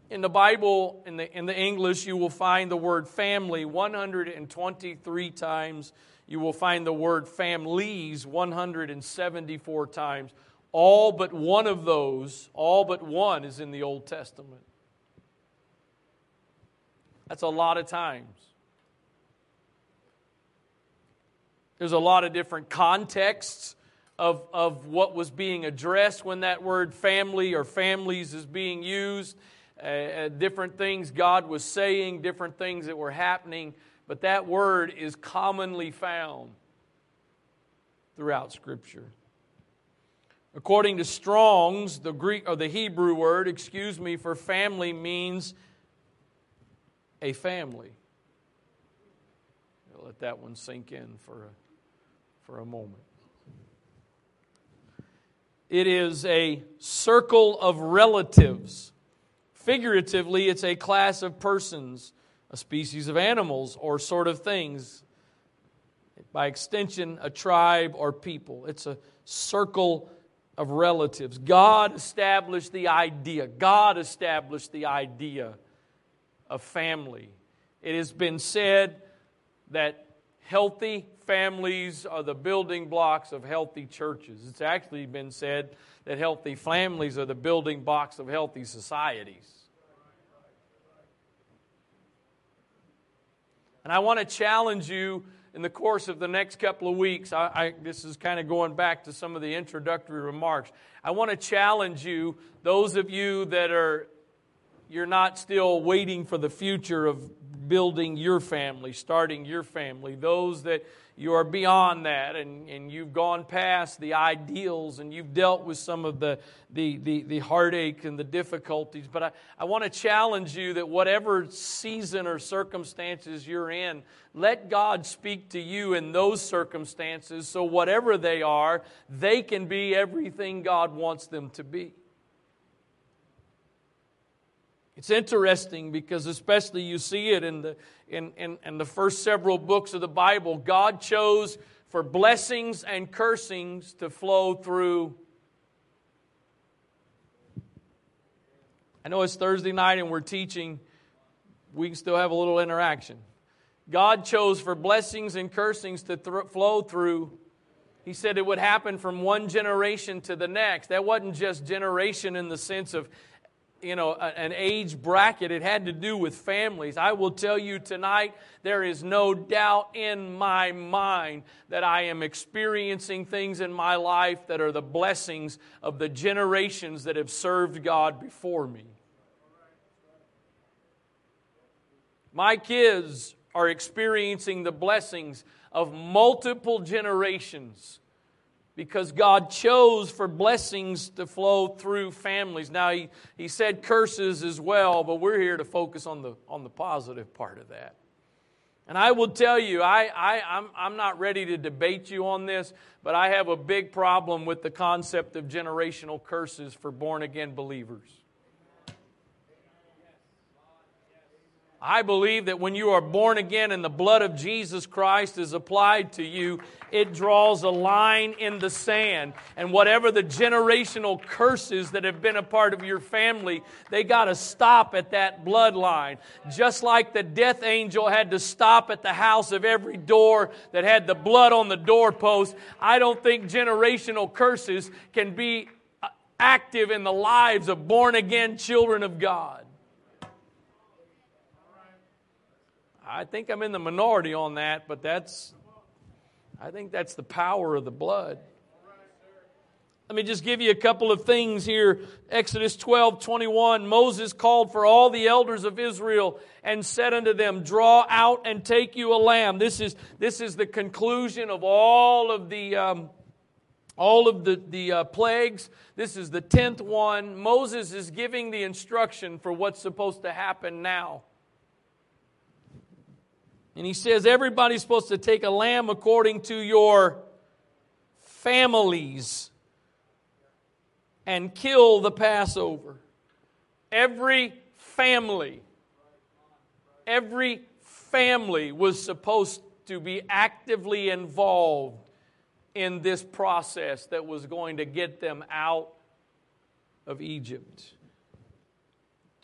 In the Bible, in the, in the English, you will find the word family 123 times. You will find the word families 174 times. All but one of those, all but one, is in the Old Testament. That's a lot of times. There's a lot of different contexts of, of what was being addressed when that word family or families is being used, uh, uh different things God was saying, different things that were happening, but that word is commonly found throughout Scripture. According to Strong's, the Greek or the Hebrew word, excuse me, for family means a family. Let that one sink in for a, for a moment. It is a circle of relatives. Figuratively, it's a class of persons, a species of animals, or sort of things. By extension, a tribe or people. It's a circle of relatives. God established the idea. God established the idea of family. It has been said that healthy families are the building blocks of healthy churches. It's actually been said that healthy families are the building blocks of healthy societies. And I want to challenge you in the course of the next couple of weeks. I, I, this is kind of going back to some of the introductory remarks. I want to challenge you, those of you that are you're not still waiting for the future of building your family, starting your family. Those that you are beyond that and, and you've gone past the ideals and you've dealt with some of the, the, the, the heartache and the difficulties. But I, I want to challenge you that whatever season or circumstances you're in, let God speak to you in those circumstances so whatever they are, they can be everything God wants them to be. It's interesting because, especially, you see it in the, in, in, in, the first several books of the Bible. God chose for blessings and cursings to flow through. I know it's Thursday night and we're teaching, we can still have a little interaction. God chose for blessings and cursings to th- flow through. He said it would happen from one generation to the next. That wasn't just generation in the sense of you know, an age bracket. It had to do with families. I will tell you tonight, there is no doubt in my mind that I am experiencing things in my life that are the blessings of the generations that have served God before me. My kids are experiencing the blessings of multiple generations because God chose for blessings to flow through families. Now, he, he said curses as well, but we're here to focus on the, on the positive part of that. And I will tell you, I, I, I'm, I'm not ready to debate you on this, but I have a big problem with the concept of generational curses for born again believers. I believe that when you are born again and the blood of Jesus Christ is applied to you, it draws a line in the sand. And whatever the generational curses that have been a part of your family, they got to stop at that bloodline. Just like the death angel had to stop at the house of every door that had the blood on the doorpost, I don't think generational curses can be uh, active in the lives of born again children of God. I think I'm in the minority on that, but that's, I think that's the power of the blood. Let me just give you a couple of things here. Exodus 12, 21. Moses called for all the elders of Israel and said unto them, Draw out and take you a lamb. This is, this is the conclusion of all of the, um, all of the, the uh, plagues. This is the tenth one. Moses is giving the instruction for what's supposed to happen now. And he says everybody's supposed to take a lamb according to your families and kill the Passover. Every family, every family was supposed to be actively involved in this process that was going to get them out of Egypt.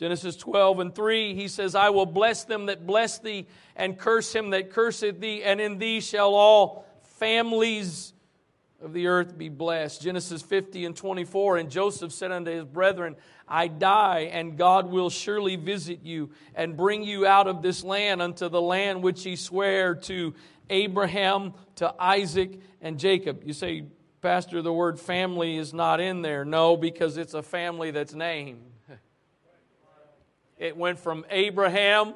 Genesis 12 and 3, he says, I will bless them that bless thee, and curse him that curseth thee, and in thee shall all families of the earth be blessed. Genesis 50 and 24, and Joseph said unto his brethren, I die, and God will surely visit you, and bring you out of this land unto the land which he sware to Abraham, to Isaac, and Jacob. You say, Pastor, the word family is not in there. No, because it's a family that's named. It went from Abraham,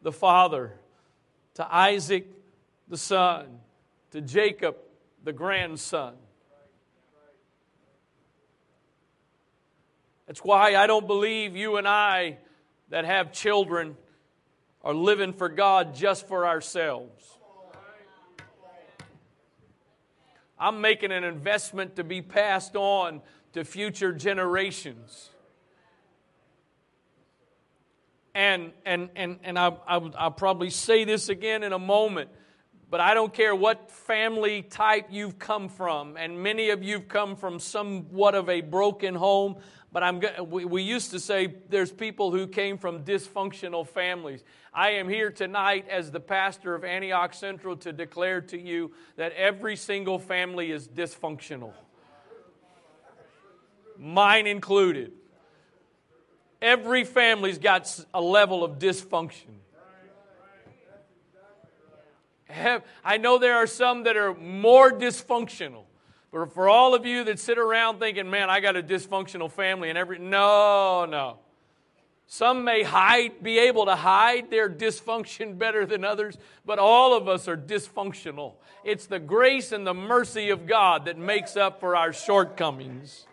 the father, to Isaac, the son, to Jacob, the grandson. That's why I don't believe you and I that have children are living for God just for ourselves. I'm making an investment to be passed on to future generations. And, and, and, and I, I, I'll probably say this again in a moment, but I don't care what family type you've come from, and many of you've come from somewhat of a broken home. But I'm, we, we used to say there's people who came from dysfunctional families. I am here tonight as the pastor of Antioch Central to declare to you that every single family is dysfunctional, mine included. Every family's got a level of dysfunction. I know there are some that are more dysfunctional. But for all of you that sit around thinking, man, I got a dysfunctional family and every no, no. Some may hide, be able to hide their dysfunction better than others, but all of us are dysfunctional. It's the grace and the mercy of God that makes up for our shortcomings.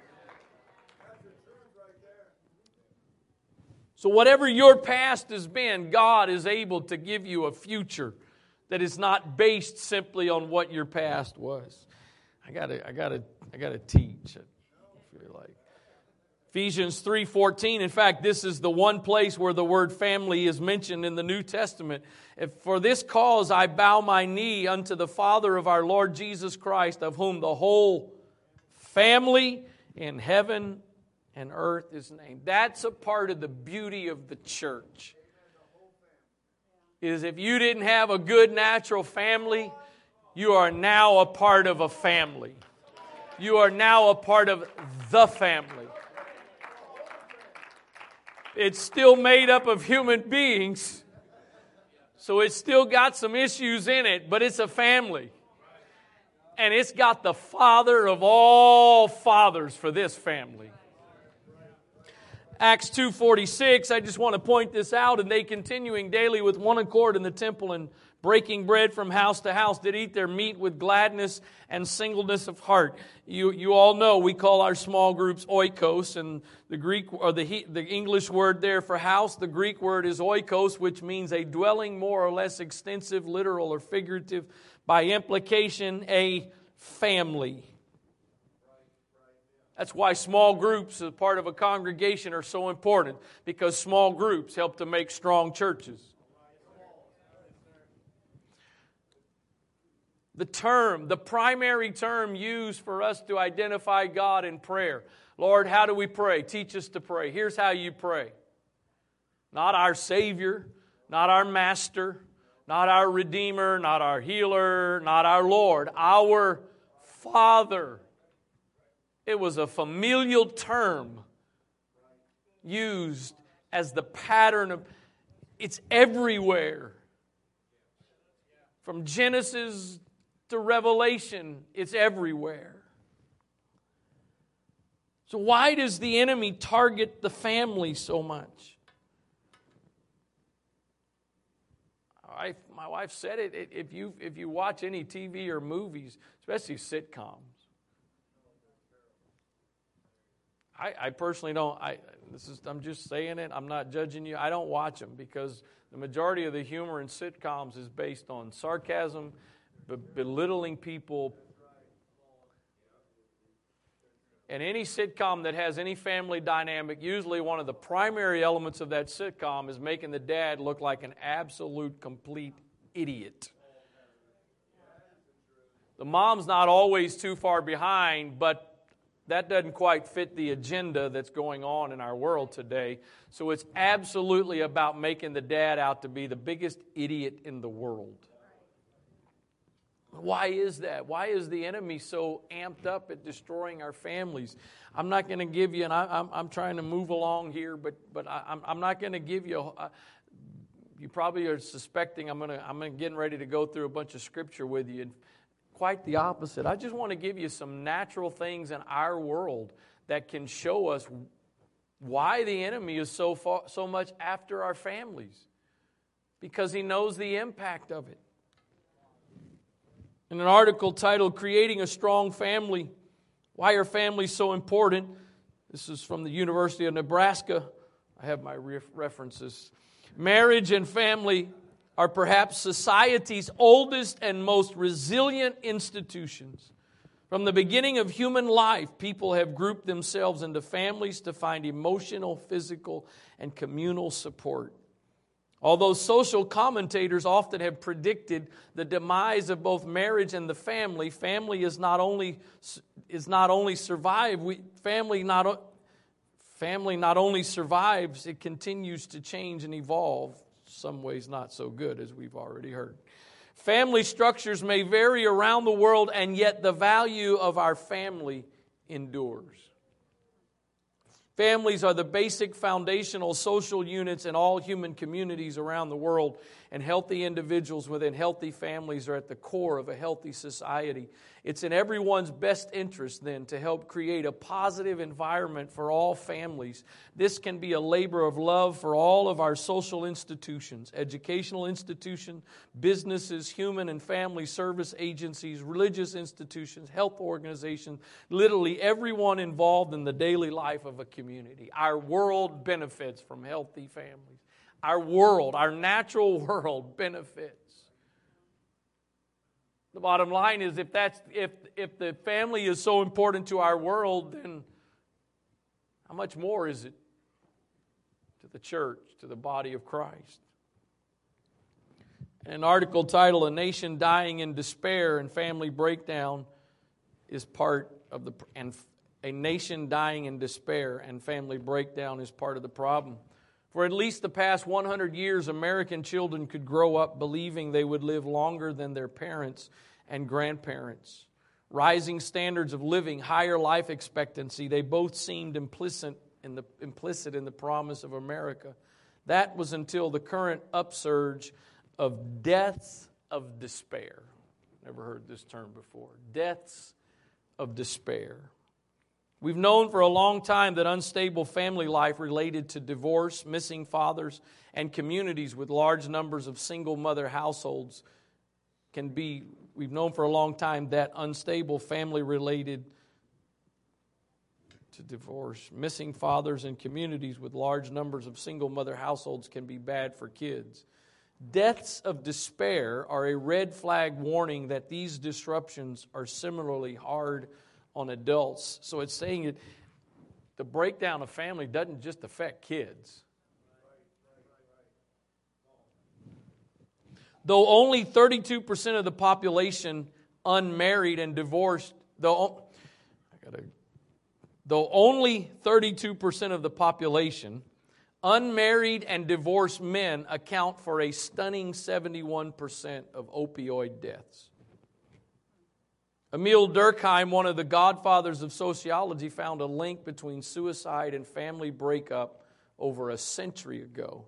So, whatever your past has been, God is able to give you a future that is not based simply on what your past was. I gotta, I gotta, I gotta teach. I feel like Ephesians three fourteen. In fact, this is the one place where the word family is mentioned in the New Testament. If for this cause I bow my knee unto the Father of our Lord Jesus Christ, of whom the whole family in heaven and earth is named. That's a part of the beauty of the church. Is if you didn't have a good natural family, you are now a part of a family. You are now a part of the family. It's still made up of human beings, so it's still got some issues in it, but it's a family. And it's got the father of all fathers for this family. Acts 2:46, I just want to point this out and they continuing daily with one accord in the temple and breaking bread from house to house did eat their meat with gladness and singleness of heart. You, you all know we call our small groups oikos and the Greek or the, the English word there for house, the Greek word is oikos which means a dwelling more or less extensive, literal or figurative, by implication a family. That's why small groups as part of a congregation are so important because small groups help to make strong churches. The term, the primary term used for us to identify God in prayer. Lord, how do we pray? Teach us to pray. Here's how you pray. Not our Savior, not our Master, not our Redeemer, not our Healer, not our Lord, our Father it was a familial term used as the pattern of, it's everywhere. From Genesis to Revelation, it's everywhere. So, why does the enemy target the family so much? I, my wife said it. If you, if you watch any TV or movies, especially sitcoms, I, I personally don't. I this is I'm just saying it. I'm not judging you. I don't watch them because the majority of the humor in sitcoms is based on sarcasm, be- belittling people. And any sitcom that has any family dynamic, usually one of the primary elements of that sitcom is making the dad look like an absolute complete idiot. The mom's not always too far behind, but that doesn't quite fit the agenda that's going on in our world today. So it's absolutely about making the dad out to be the biggest idiot in the world. Why is that? Why is the enemy so amped up at destroying our families? I'm not going to give you, and I, am trying to move along here, but, but I, am not going to give you. Uh, you probably are suspecting I'm going to, I'm getting ready to go through a bunch of scripture with you quite the opposite. I just want to give you some natural things in our world that can show us why the enemy is so far, so much after our families because he knows the impact of it. In an article titled Creating a Strong Family, Why Are Families So Important? This is from the University of Nebraska. I have my references. Marriage and family are perhaps society's oldest and most resilient institutions. From the beginning of human life, people have grouped themselves into families to find emotional, physical, and communal support. Although social commentators often have predicted the demise of both marriage and the family, family is not only, is not only survive, we, family, not, family not only survives, it continues to change and evolve. Some ways not so good, as we've already heard. Family structures may vary around the world, and yet the value of our family endures. Families are the basic foundational social units in all human communities around the world, and healthy individuals within healthy families are at the core of a healthy society. It's in everyone's best interest, then, to help create a positive environment for all families. This can be a labor of love for all of our social institutions, educational institutions, businesses, human and family service agencies, religious institutions, health organizations, literally everyone involved in the daily life of a community. Our world benefits from healthy families. Our world, our natural <laughs> world benefits. The bottom line is if that's if if the family is so important to our world, then how much more is it to the church, to the body of Christ? An article titled A Nation Dying in Despair and Family Breakdown is part of the and a nation dying in despair and family breakdown is part of the problem. For at least the past 100 years, American children could grow up believing they would live longer than their parents and grandparents. Rising standards of living, higher life expectancy, they both seemed implicit in the, implicit in the promise of America. That was until the current upsurge of deaths of despair. Never heard this term before. Deaths of despair. We've known for a long time that unstable family life related to divorce, missing fathers, and communities with large numbers of single mother households can be, we've known for a long time that unstable family related to divorce, missing fathers, and communities with large numbers of single mother households can be bad for kids. Deaths of despair are a red flag warning that these disruptions are similarly hard on adults. So it's saying that the breakdown of family doesn't just affect kids. Though only 32% of the population unmarried and divorced, though, gotta, though only 32% of the population unmarried and divorced men account for a stunning 71% of opioid deaths. Emile Durkheim, one of the godfathers of sociology, found a link between suicide and family breakup over a century ago.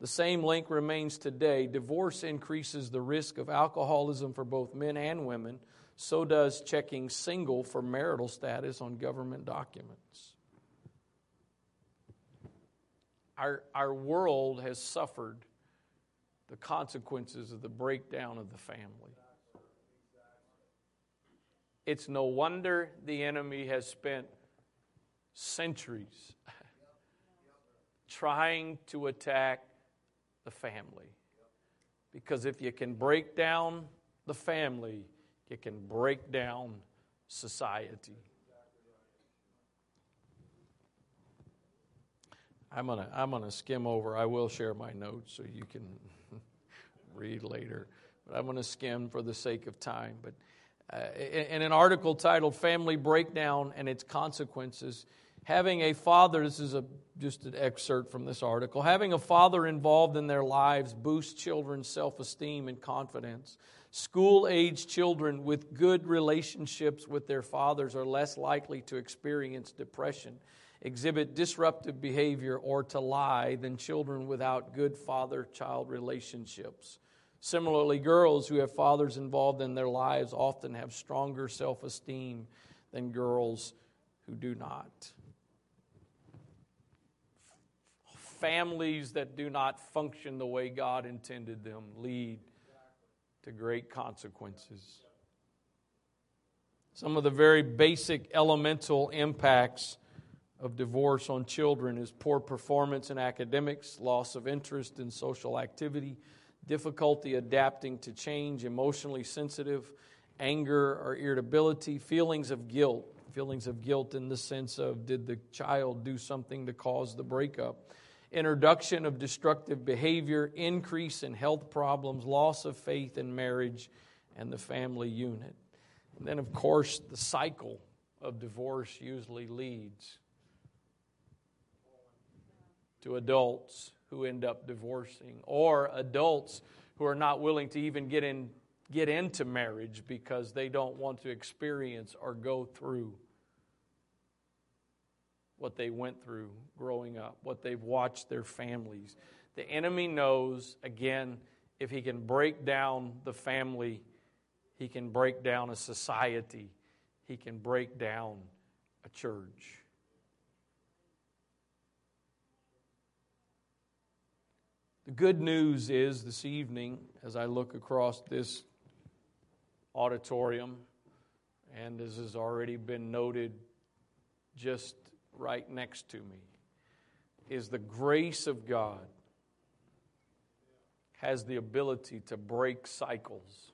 The same link remains today. Divorce increases the risk of alcoholism for both men and women. So does checking single for marital status on government documents. Our, our world has suffered the consequences of the breakdown of the family. It's no wonder the enemy has spent centuries trying to attack the family. Because if you can break down the family, you can break down society. I'm going to I'm to skim over. I will share my notes so you can <laughs> read later. But I'm going to skim for the sake of time. But uh, in an article titled Family Breakdown and Its Consequences, having a father, this is a, just an excerpt from this article, having a father involved in their lives boosts children's self esteem and confidence. School age children with good relationships with their fathers are less likely to experience depression, exhibit disruptive behavior, or to lie than children without good father child relationships. Similarly, girls who have fathers involved in their lives often have stronger self esteem than girls who do not. Families that do not function the way God intended them lead to great consequences. Some of the very basic elemental impacts of divorce on children is poor performance in academics, loss of interest in social activity difficulty adapting to change, emotionally sensitive, anger or irritability, feelings of guilt, feelings of guilt in the sense of did the child do something to cause the breakup, introduction of destructive behavior, increase in health problems, loss of faith in marriage and the family unit. And then, of course, the cycle of divorce usually leads to adults who end up divorcing or adults who are not willing to even get in get into marriage because they don't want to experience or go through what they went through growing up, what they've watched their families. The enemy knows, again, if he can break down the family, he can break down a society, he can break down a church. The good news is this evening, as I look across this auditorium, and as has already been noted just right next to me, is the grace of God has the ability to break cycles.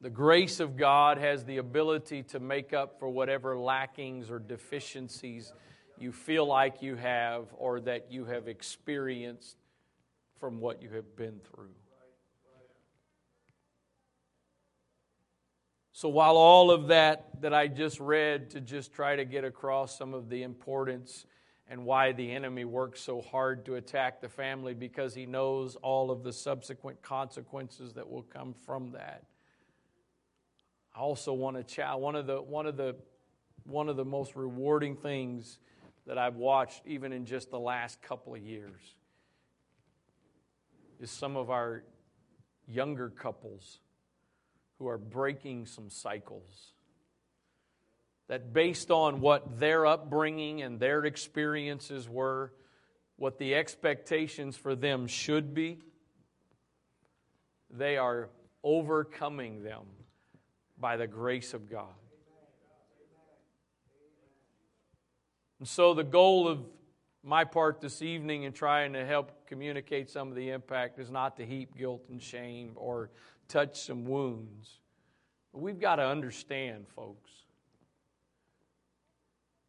The grace of God has the ability to make up for whatever lackings or deficiencies you feel like you have or that you have experienced from what you have been through. So, while all of that that I just read to just try to get across some of the importance and why the enemy works so hard to attack the family because he knows all of the subsequent consequences that will come from that. I also want to chat one of the one of the one of the most rewarding things that I've watched even in just the last couple of years is some of our younger couples who are breaking some cycles. That based on what their upbringing and their experiences were, what the expectations for them should be, they are overcoming them by the grace of God. And so, the goal of my part this evening in trying to help communicate some of the impact is not to heap guilt and shame or touch some wounds. But we've got to understand, folks.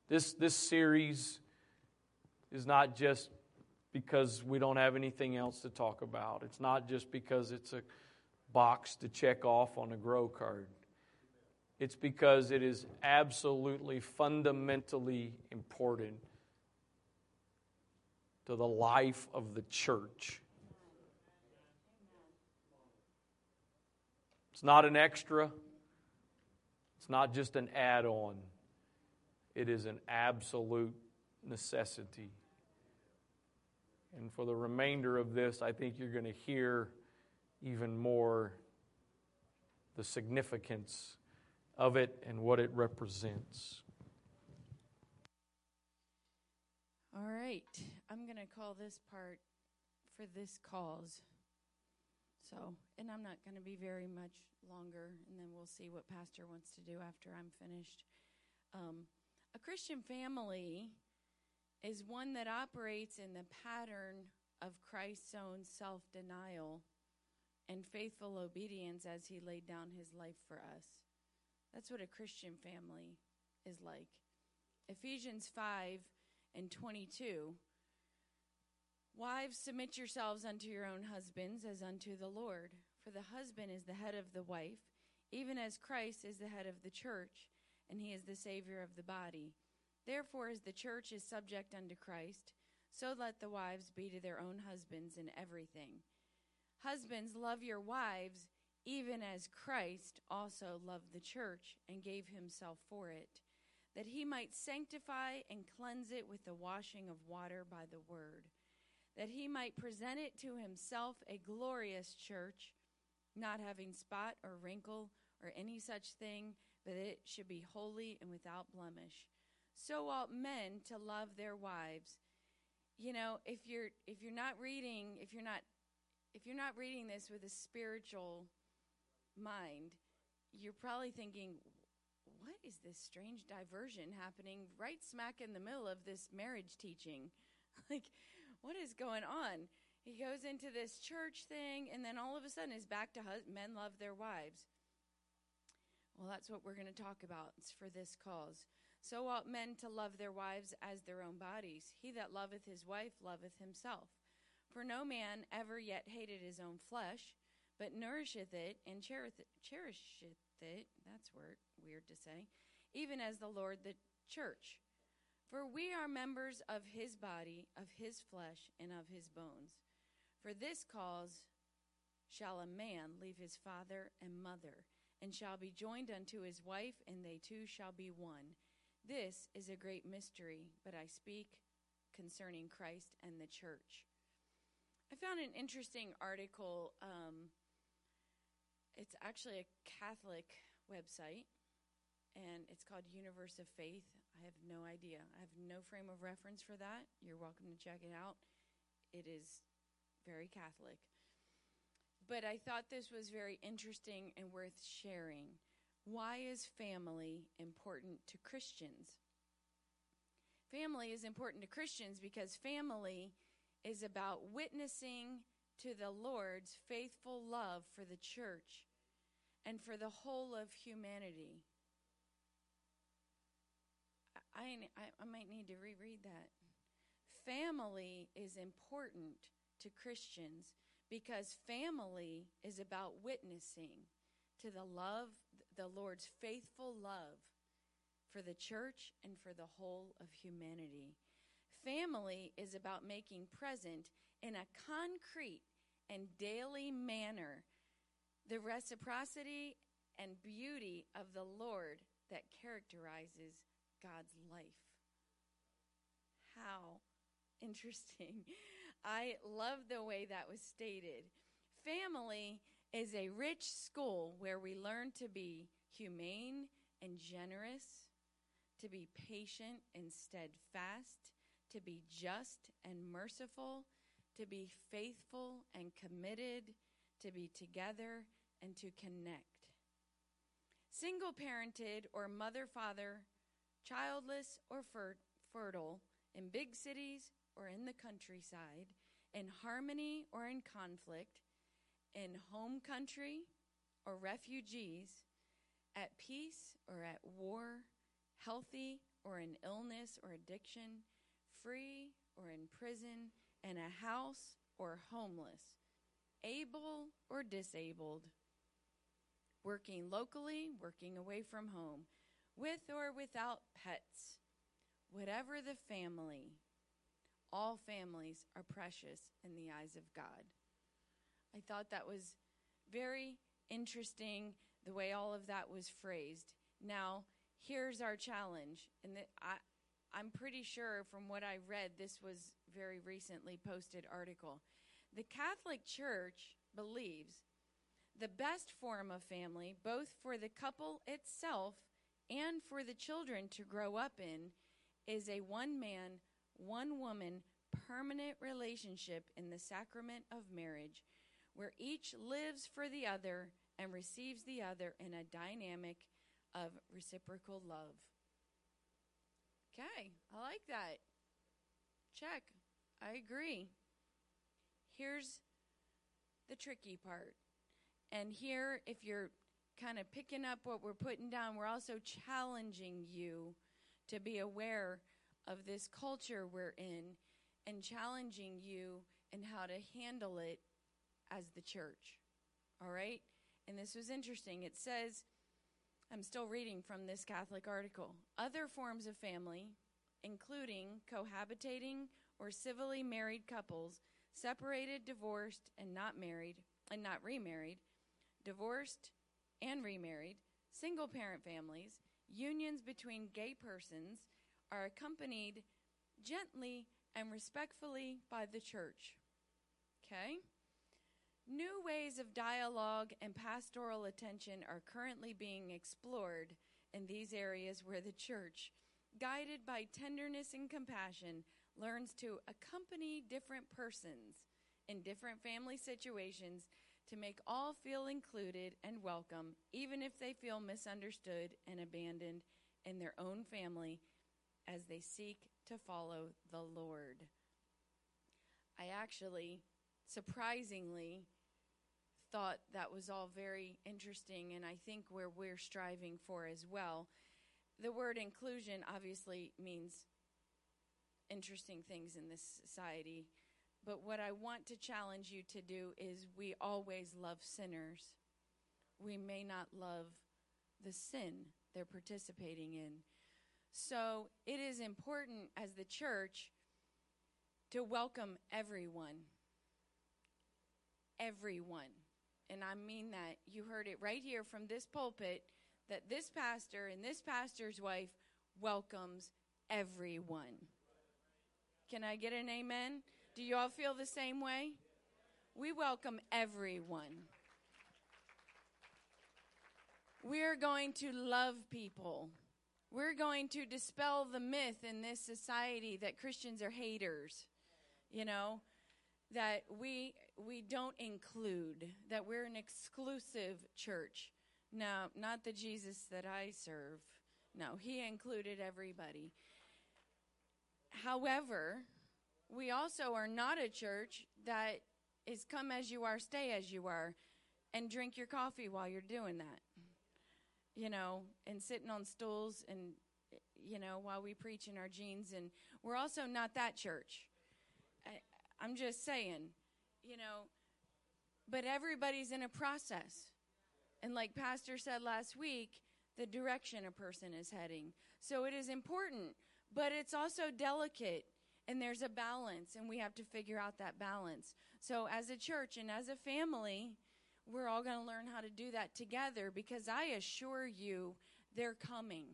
This, this series is not just because we don't have anything else to talk about. It's not just because it's a box to check off on a grow card. It's because it is absolutely fundamentally important to the life of the church. It's not an extra, it's not just an add on, it is an absolute necessity. And for the remainder of this, I think you're going to hear even more the significance of it and what it represents. All right. I'm going to call this part for this cause. So, and I'm not going to be very much longer, and then we'll see what Pastor wants to do after I'm finished. Um, a Christian family is one that operates in the pattern of Christ's own self denial and faithful obedience as he laid down his life for us. That's what a Christian family is like. Ephesians 5 and 22 Wives, submit yourselves unto your own husbands as unto the Lord. For the husband is the head of the wife, even as Christ is the head of the church, and he is the Savior of the body. Therefore, as the church is subject unto Christ, so let the wives be to their own husbands in everything. Husbands, love your wives, even as Christ also loved the church and gave himself for it, that he might sanctify and cleanse it with the washing of water by the word that he might present it to himself a glorious church, not having spot or wrinkle or any such thing, but it should be holy and without blemish. So ought men to love their wives. You know, if you're if you're not reading, if you're not if you're not reading this with a spiritual mind, you're probably thinking, what is this strange diversion happening right smack in the middle of this marriage teaching? <laughs> like what is going on? He goes into this church thing, and then all of a sudden is back to hus- men love their wives. Well, that's what we're going to talk about. It's for this cause. So ought men to love their wives as their own bodies. He that loveth his wife loveth himself. For no man ever yet hated his own flesh, but nourisheth it and cherisheth it. That's word, weird to say. Even as the Lord the church. For we are members of his body, of his flesh, and of his bones. For this cause shall a man leave his father and mother, and shall be joined unto his wife, and they two shall be one. This is a great mystery, but I speak concerning Christ and the church. I found an interesting article. Um, it's actually a Catholic website, and it's called Universe of Faith. I have no idea. I have no frame of reference for that. You're welcome to check it out. It is very Catholic. But I thought this was very interesting and worth sharing. Why is family important to Christians? Family is important to Christians because family is about witnessing to the Lord's faithful love for the church and for the whole of humanity. I, I, I might need to reread that. Family is important to Christians because family is about witnessing to the love, the Lord's faithful love for the church and for the whole of humanity. Family is about making present in a concrete and daily manner the reciprocity and beauty of the Lord that characterizes God's life. How interesting. <laughs> I love the way that was stated. Family is a rich school where we learn to be humane and generous, to be patient and steadfast, to be just and merciful, to be faithful and committed, to be together and to connect. Single parented or mother father, childless or fer- fertile, in big cities or in the countryside, in harmony or in conflict, in home country or refugees, at peace or at war, healthy or in illness or addiction, free or in prison, in a house or homeless, able or disabled, working locally, working away from home, with or without pets, whatever the family, all families are precious in the eyes of God. I thought that was very interesting the way all of that was phrased. Now, here's our challenge. And the, I, I'm pretty sure from what I read, this was very recently posted article. The Catholic Church believes the best form of family, both for the couple itself and for the children to grow up in, is a one man, one woman permanent relationship in the sacrament of marriage where each lives for the other and receives the other in a dynamic of reciprocal love. Okay, I like that. Check. I agree. Here's the tricky part. And here, if you're kind of picking up what we're putting down, we're also challenging you to be aware of this culture we're in and challenging you and how to handle it as the church. All right? And this was interesting. It says, I'm still reading from this Catholic article. Other forms of family, including cohabitating or civilly married couples, separated, divorced, and not married, and not remarried, divorced and remarried, single parent families, unions between gay persons, are accompanied gently and respectfully by the church. Okay? New ways of dialogue and pastoral attention are currently being explored in these areas where the church, guided by tenderness and compassion, learns to accompany different persons in different family situations to make all feel included and welcome, even if they feel misunderstood and abandoned in their own family as they seek to follow the Lord. I actually, surprisingly, thought that was all very interesting, and I think where we're striving for as well. The word inclusion obviously means interesting things in this society, but what I want to challenge you to do is we always love sinners. We may not love the sin they're participating in. So it is important as the church to welcome everyone. Everyone. And I mean that. You heard it right here from this pulpit that this pastor and this pastor's wife welcomes everyone. Can I get an amen? Do you all feel the same way? We welcome everyone. We're going to love people. We're going to dispel the myth in this society that Christians are haters. You know, that we we don't include, that we're an exclusive church. Now, not the Jesus that I serve. No, he included everybody. However, we also are not a church that is come as you are, stay as you are, and drink your coffee while you're doing that. You know, and sitting on stools and, you know, while we preach in our jeans. And we're also not that church. I, I'm just saying, you know, but everybody's in a process. And like Pastor said last week, the direction a person is heading. So it is important, but it's also delicate and there's a balance and we have to figure out that balance. So as a church and as a family, we're all going to learn how to do that together because I assure you they're coming.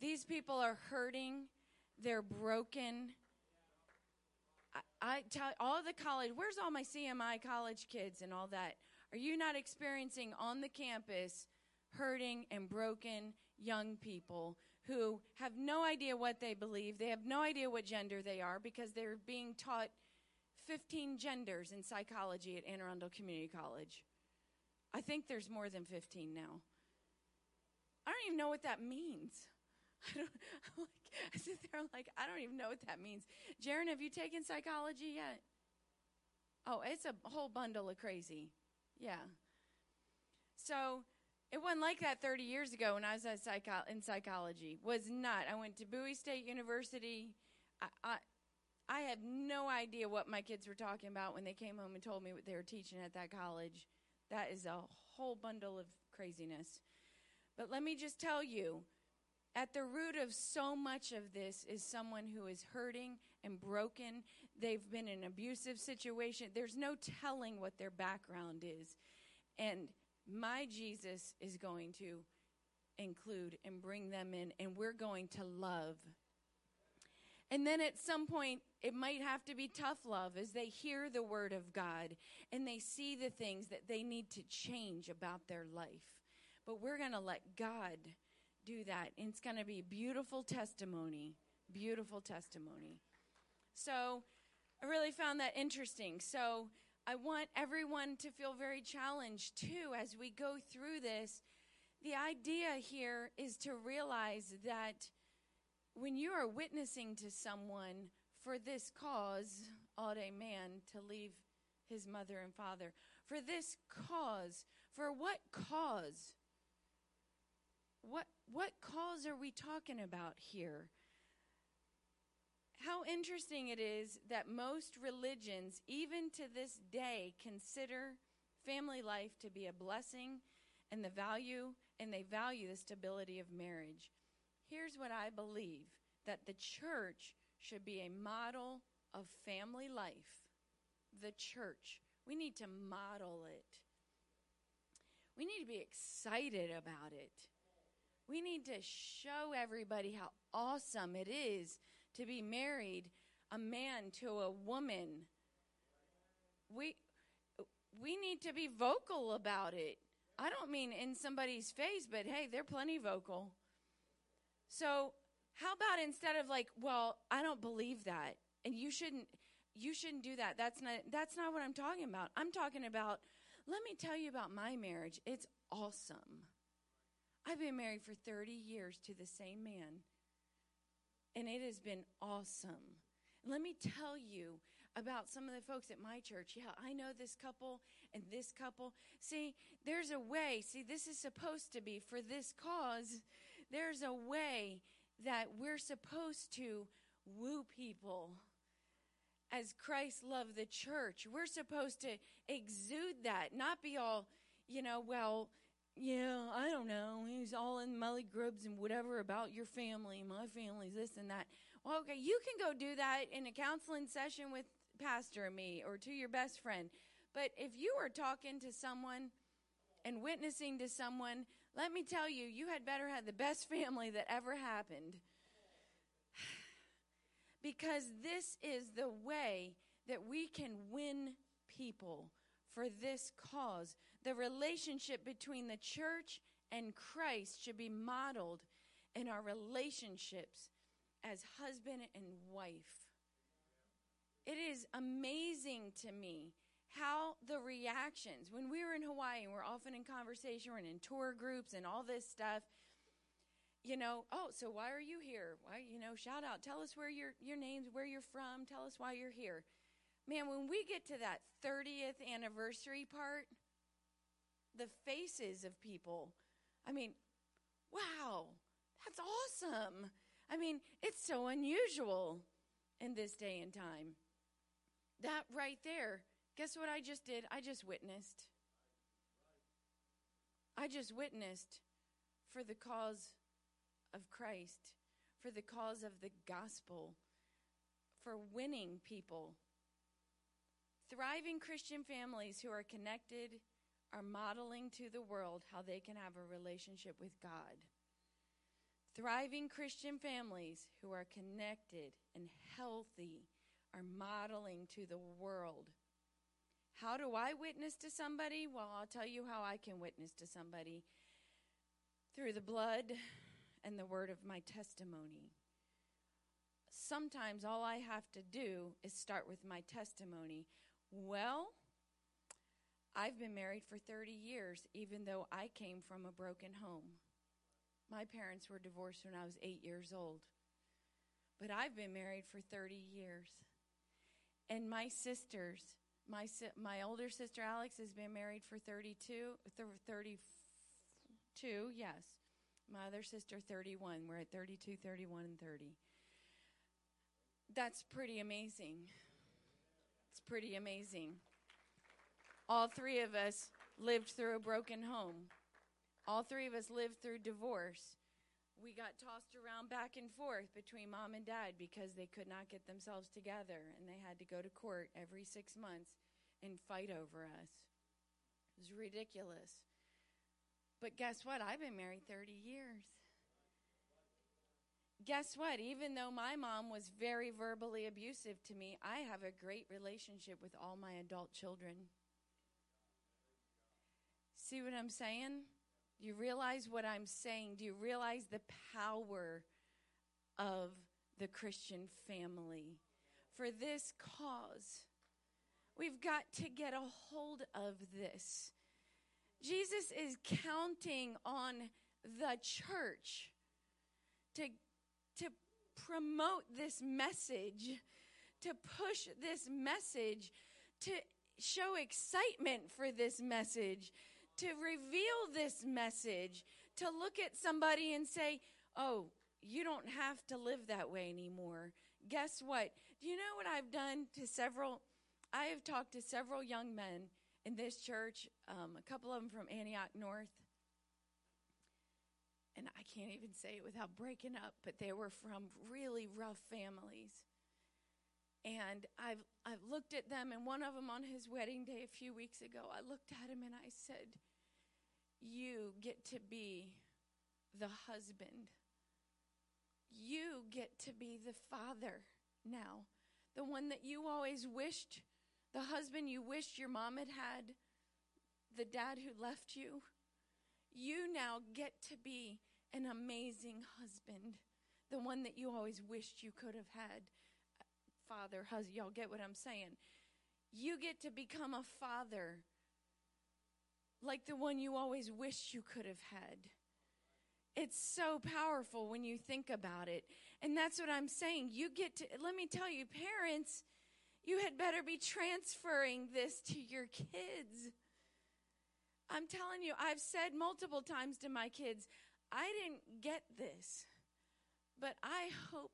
These people are hurting, they're broken. I, I tell all the college, where's all my CMI college kids and all that? Are you not experiencing on the campus hurting and broken young people who have no idea what they believe? They have no idea what gender they are because they're being taught 15 genders in psychology at Anne Arundel Community College. I think there's more than 15 now. I don't even know what that means. <laughs> I don't I'm like I sit there like I don't even know what that means. Jaron, have you taken psychology yet? Oh, it's a whole bundle of crazy. Yeah. So it wasn't like that 30 years ago when I was psycho- in psychology. Was not. I went to Bowie State University. I, I, I had no idea what my kids were talking about when they came home and told me what they were teaching at that college. That is a whole bundle of craziness. But let me just tell you at the root of so much of this is someone who is hurting and broken. They've been in an abusive situation. There's no telling what their background is. And my Jesus is going to include and bring them in, and we're going to love. And then at some point, it might have to be tough love as they hear the word of God and they see the things that they need to change about their life. But we're going to let God do that. And it's going to be beautiful testimony. Beautiful testimony. So I really found that interesting. So I want everyone to feel very challenged too as we go through this. The idea here is to realize that when you are witnessing to someone for this cause, odd a man to leave his mother and father, for this cause, for what cause? What what cause are we talking about here? How interesting it is that most religions, even to this day, consider family life to be a blessing and the value, and they value the stability of marriage. Here's what I believe that the church should be a model of family life. The church. We need to model it. We need to be excited about it. We need to show everybody how awesome it is to be married a man to a woman. We we need to be vocal about it. I don't mean in somebody's face, but hey, they're plenty vocal. So, how about instead of like, well, I don't believe that and you shouldn't you shouldn't do that. That's not that's not what I'm talking about. I'm talking about let me tell you about my marriage. It's awesome. I've been married for 30 years to the same man, and it has been awesome. Let me tell you about some of the folks at my church. Yeah, I know this couple and this couple. See, there's a way. See, this is supposed to be for this cause. There's a way that we're supposed to woo people as Christ loved the church. We're supposed to exude that, not be all, you know, well, yeah, I don't know. He's all in mully grubs and whatever about your family. My family's this and that. Well, okay, you can go do that in a counseling session with Pastor and me or to your best friend. But if you are talking to someone and witnessing to someone, let me tell you, you had better have the best <laughs> family that ever happened <sighs> because this is the way that we can win people for this cause. The relationship between the church and Christ should be modeled in our relationships as husband and wife. It is amazing to me how the reactions, when we were in Hawaii we're often in conversation, we're in tour groups and all this stuff, you know, oh, so why are you here? Why, you know, shout out, tell us where your your name's, where you're from, tell us why you're here. Man, when we get to that 30th anniversary part, the faces of people, I mean, wow, that's awesome. I mean, it's so unusual in this day and time. That right there, guess what I just did? I just witnessed. I just witnessed for the cause of Christ, for the cause of the gospel, for winning people. Thriving Christian families who are connected are modeling to the world how they can have a relationship with God. Thriving Christian families who are connected and healthy are modeling to the world. How do I witness to somebody? Well, I'll tell you how I can witness to somebody through the blood and the word of my testimony. Sometimes all I have to do is start with my testimony. Well, I've been married for 30 years, even though I came from a broken home. My parents were divorced when I was eight years old. But I've been married for 30 years. And my sisters, my, my older sister Alex has been married for 32, 32, yes. My other sister, 31. We're at 32, 31, and 30. That's pretty amazing. It's pretty amazing. All three of us lived through a broken home. All three of us lived through divorce. We got tossed around back and forth between mom and dad because they could not get themselves together and they had to go to court every six months and fight over us. It was ridiculous. But guess what? I've been married 30 years. Guess what? Even though my mom was very verbally abusive to me, I have a great relationship with all my adult children. See what I'm saying? Do you realize what I'm saying? Do you realize the power of the Christian family? For this cause, we've got to get a hold of this. Jesus is counting on the church to, to promote this message, to push this message, to show excitement for this message, to reveal this message, to look at somebody and say, Oh, you don't have to live that way anymore. Guess what? Do you know what I've done to several? I have talked to several young men in this church, um, a couple of them from Antioch North. And I can't even say it without breaking up, but they were from really rough families. And I've, I've looked at them, and one of them on his wedding day a few weeks ago, I looked at him and I said, You get to be the husband. You get to be the father now. The one that you always wished the husband you wished your mom had had, the dad who left you. You now get to be an amazing husband, the one that you always wished you could have had. Father, husband, y'all get what I'm saying? You get to become a father like the one you always wished you could have had. It's so powerful when you think about it. And that's what I'm saying. You get to, let me tell you, parents, You had better be transferring this to your kids. I'm telling you, I've said multiple times to my kids, I didn't get this, but I hope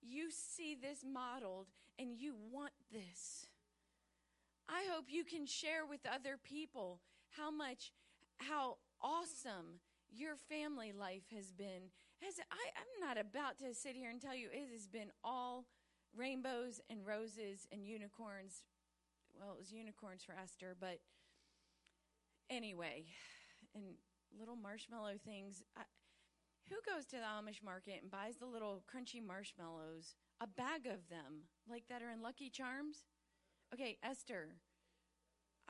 you see this modeled and you want this. I hope you can share with other people how much, how awesome your family life has been. Has I, I'm not about to sit here and tell you it has been all rainbows and roses and unicorns. Well, it was unicorns for Esther, but anyway, and little marshmallow things. I, who goes to the Amish market and buys the little crunchy marshmallows, a bag of them, like that are in Lucky Charms? Okay, Esther.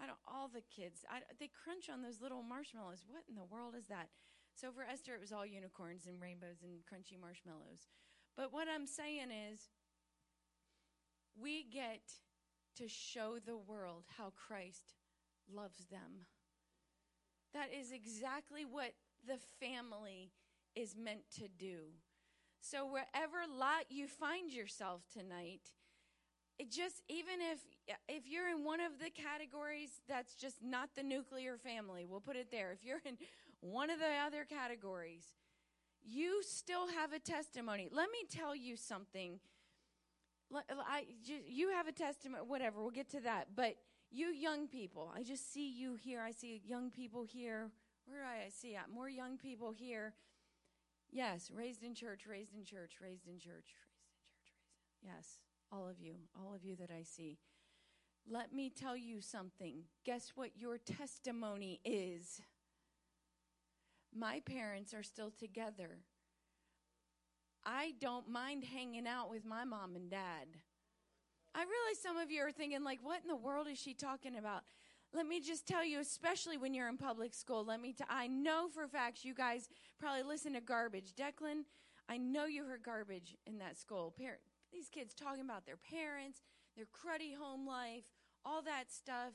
I don't. All the kids, I, they crunch on those little marshmallows. What in the world is that? So for Esther, it was all unicorns and rainbows and crunchy marshmallows. But what I'm saying is, we get to show the world how Christ loves them. That is exactly what the family is meant to do. So wherever lot you find yourself tonight, it just even if if you're in one of the categories that's just not the nuclear family, we'll put it there. If you're in one of the other categories, you still have a testimony. Let me tell you something. I, you have a testimony, whatever, we'll get to that. But you young people, I just see you here. I see young people here. Where do I see at? More young people here. Yes, raised in church, raised in church, raised in church, raised in church, raised. In, yes, all of you, all of you that I see. Let me tell you something. Guess what your testimony is? My parents are still together. I don't mind hanging out with my mom and dad. I realize some of you are thinking, like, what in the world is she talking about? Let me just tell you, especially when you're in public school, let me, t- I know for facts you guys probably listen to garbage. Declan, I know you heard garbage in that school. Par- these kids talking about their parents, their cruddy home life, all that stuff.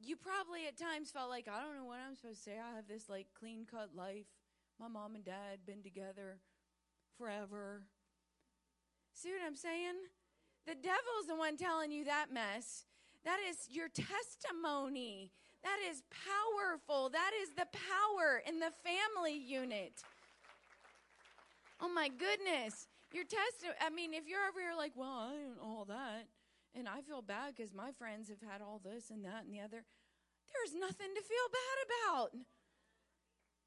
You probably at times felt like, I don't know what I'm supposed to say. I have this like clean cut life. My mom and dad been together forever. See what I'm saying? The devil's the one telling you that mess. That is your testimony. That is powerful. That is the power in the family unit. Oh my goodness. Your testimony, I mean, if you're over here like, well, I don't know all that, and I feel bad because my friends have had all this and that and the other, there's nothing to feel bad about.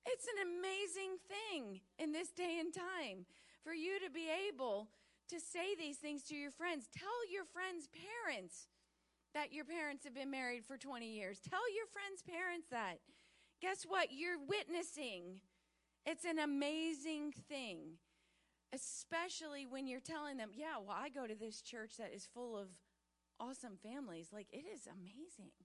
It's an amazing thing in this day and time for you to be able to say these things to your friends. Tell your friends' parents that your parents have been married for 20 years. Tell your friends' parents that. Guess what? You're witnessing. It's an amazing thing, especially when you're telling them, yeah, well, I go to this church that is full of awesome families. Like, it is amazing.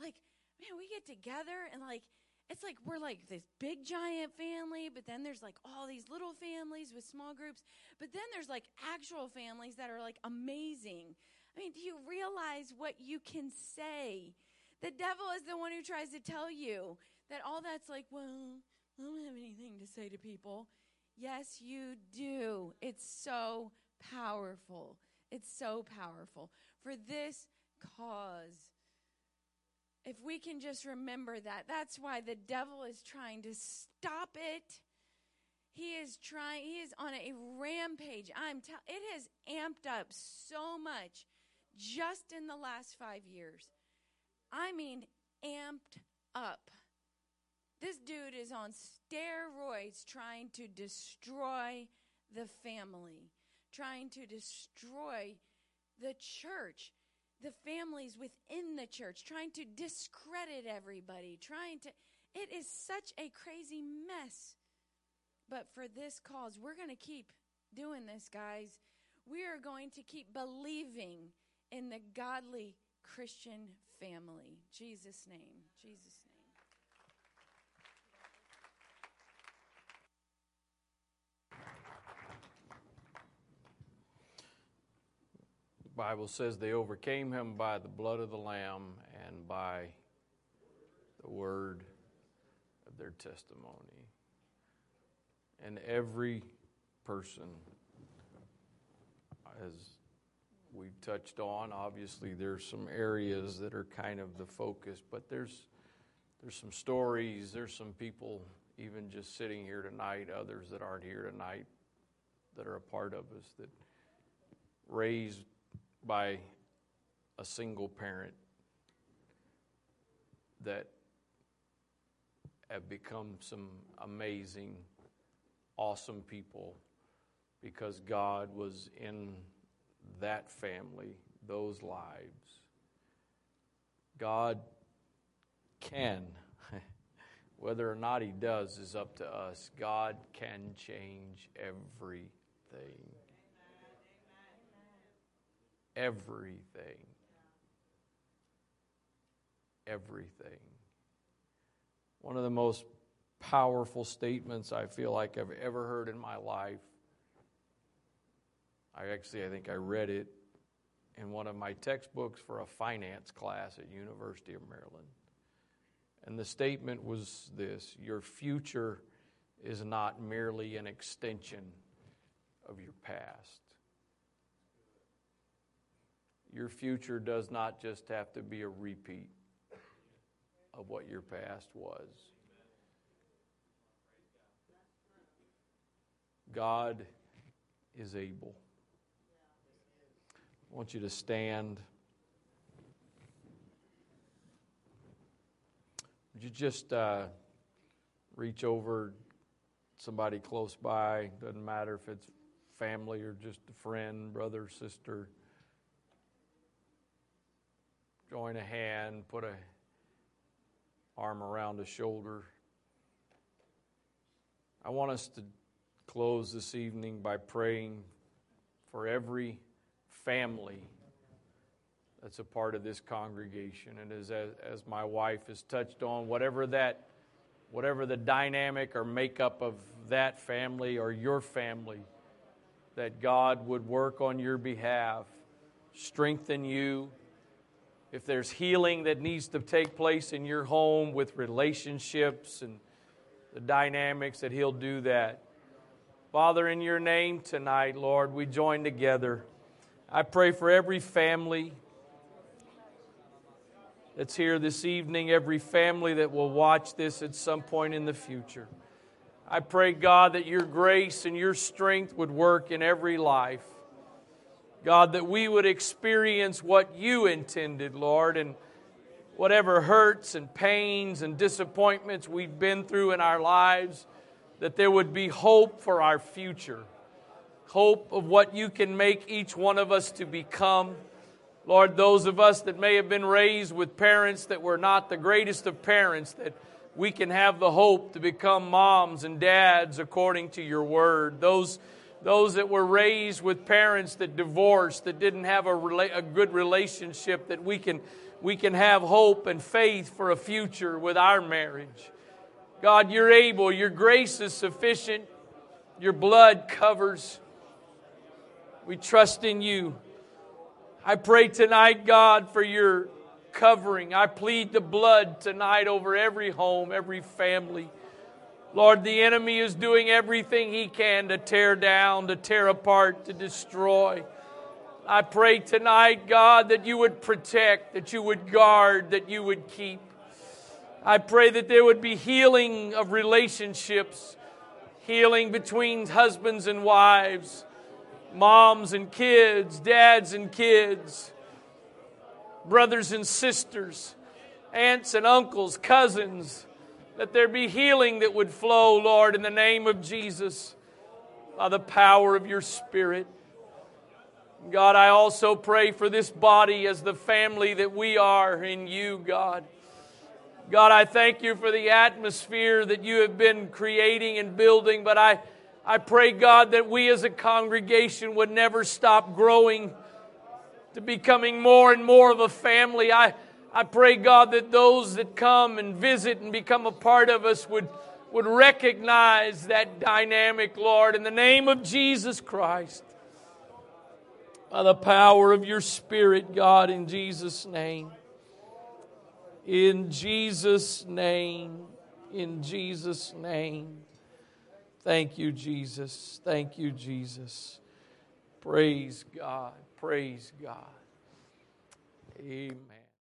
Like, man, we get together and, like, it's like we're like this big giant family, but then there's like all these little families with small groups, but then there's like actual families that are like amazing. I mean, do you realize what you can say? The devil is the one who tries to tell you that all that's like, well, I don't have anything to say to people. Yes, you do. It's so powerful. It's so powerful. For this cause, if we can just remember that, that's why the devil is trying to stop it. He is trying, he is on a rampage. I'm telling it has amped up so much just in the last five years. I mean, amped up. This dude is on steroids trying to destroy the family, trying to destroy the church the families within the church, trying to discredit everybody, trying to. It is such a crazy mess. But for this cause, we're going to keep doing this, guys. We are going to keep believing in the godly Christian family. Jesus' name. Jesus' name. Bible says they overcame him by the blood of the Lamb and by the word of their testimony. And every person as we've touched on. Obviously, there's some areas that are kind of the focus, but there's there's some stories, there's some people even just sitting here tonight, others that aren't here tonight that are a part of us that raised by a single parent that have become some amazing, awesome people because God was in that family, those lives. God can. <laughs> Whether or not He does is up to us. God can change everything. Everything. Everything. One of the most powerful statements I feel like I've ever heard in my life. I actually, I think I read it in one of my textbooks for a finance class at University of Maryland. And the statement was this Your future is not merely an extension of your past. Your future does not just have to be a repeat of what your past was. God is able. I want you to stand. Would you just uh, reach over somebody close by? Doesn't matter if it's family or just a friend, brother, sister. Join a hand, put a arm around a shoulder. I want us to close this evening by praying for every family that's a part of this congregation. And as, as my wife has touched on, whatever that, whatever the dynamic or makeup of that family or your family, that God would work on your behalf, strengthen you. If there's healing that needs to take place in your home with relationships and the dynamics, that He'll do that. Father, in your name tonight, Lord, we join together. I pray for every family that's here this evening, every family that will watch this at some point in the future. I pray, God, that your grace and your strength would work in every life. God, that we would experience what you intended, Lord, and whatever hurts and pains and disappointments we've been through in our lives, that there would be hope for our future, hope of what you can make each one of us to become. Lord, those of us that may have been raised with parents that were not the greatest of parents, that we can have the hope to become moms and dads according to your word. Those, those that were raised with parents that divorced, that didn't have a, rela- a good relationship, that we can, we can have hope and faith for a future with our marriage. God, you're able, your grace is sufficient, your blood covers. We trust in you. I pray tonight, God, for your covering. I plead the blood tonight over every home, every family. Lord, the enemy is doing everything he can to tear down, to tear apart, to destroy. I pray tonight, God, that you would protect, that you would guard, that you would keep. I pray that there would be healing of relationships, healing between husbands and wives moms and kids, dads and kids, brothers and sisters, aunts and uncles, cousins. Let there be healing that would flow, Lord, in the name of Jesus, by the power of your Spirit. God, I also pray for this body as the family that we are in you, God. God, I thank you for the atmosphere that you have been creating and building, but I I pray, God, that we as a congregation would never stop growing to becoming more and more of a family. I, I pray, God, that those that come and visit and become a part of us would, would recognize that dynamic, Lord, in the name of Jesus Christ. By the power of your Spirit, God, in Jesus' name. In Jesus' name. In Jesus' name. Thank you, Jesus. Thank you, Jesus. Praise God. Praise God. Amen.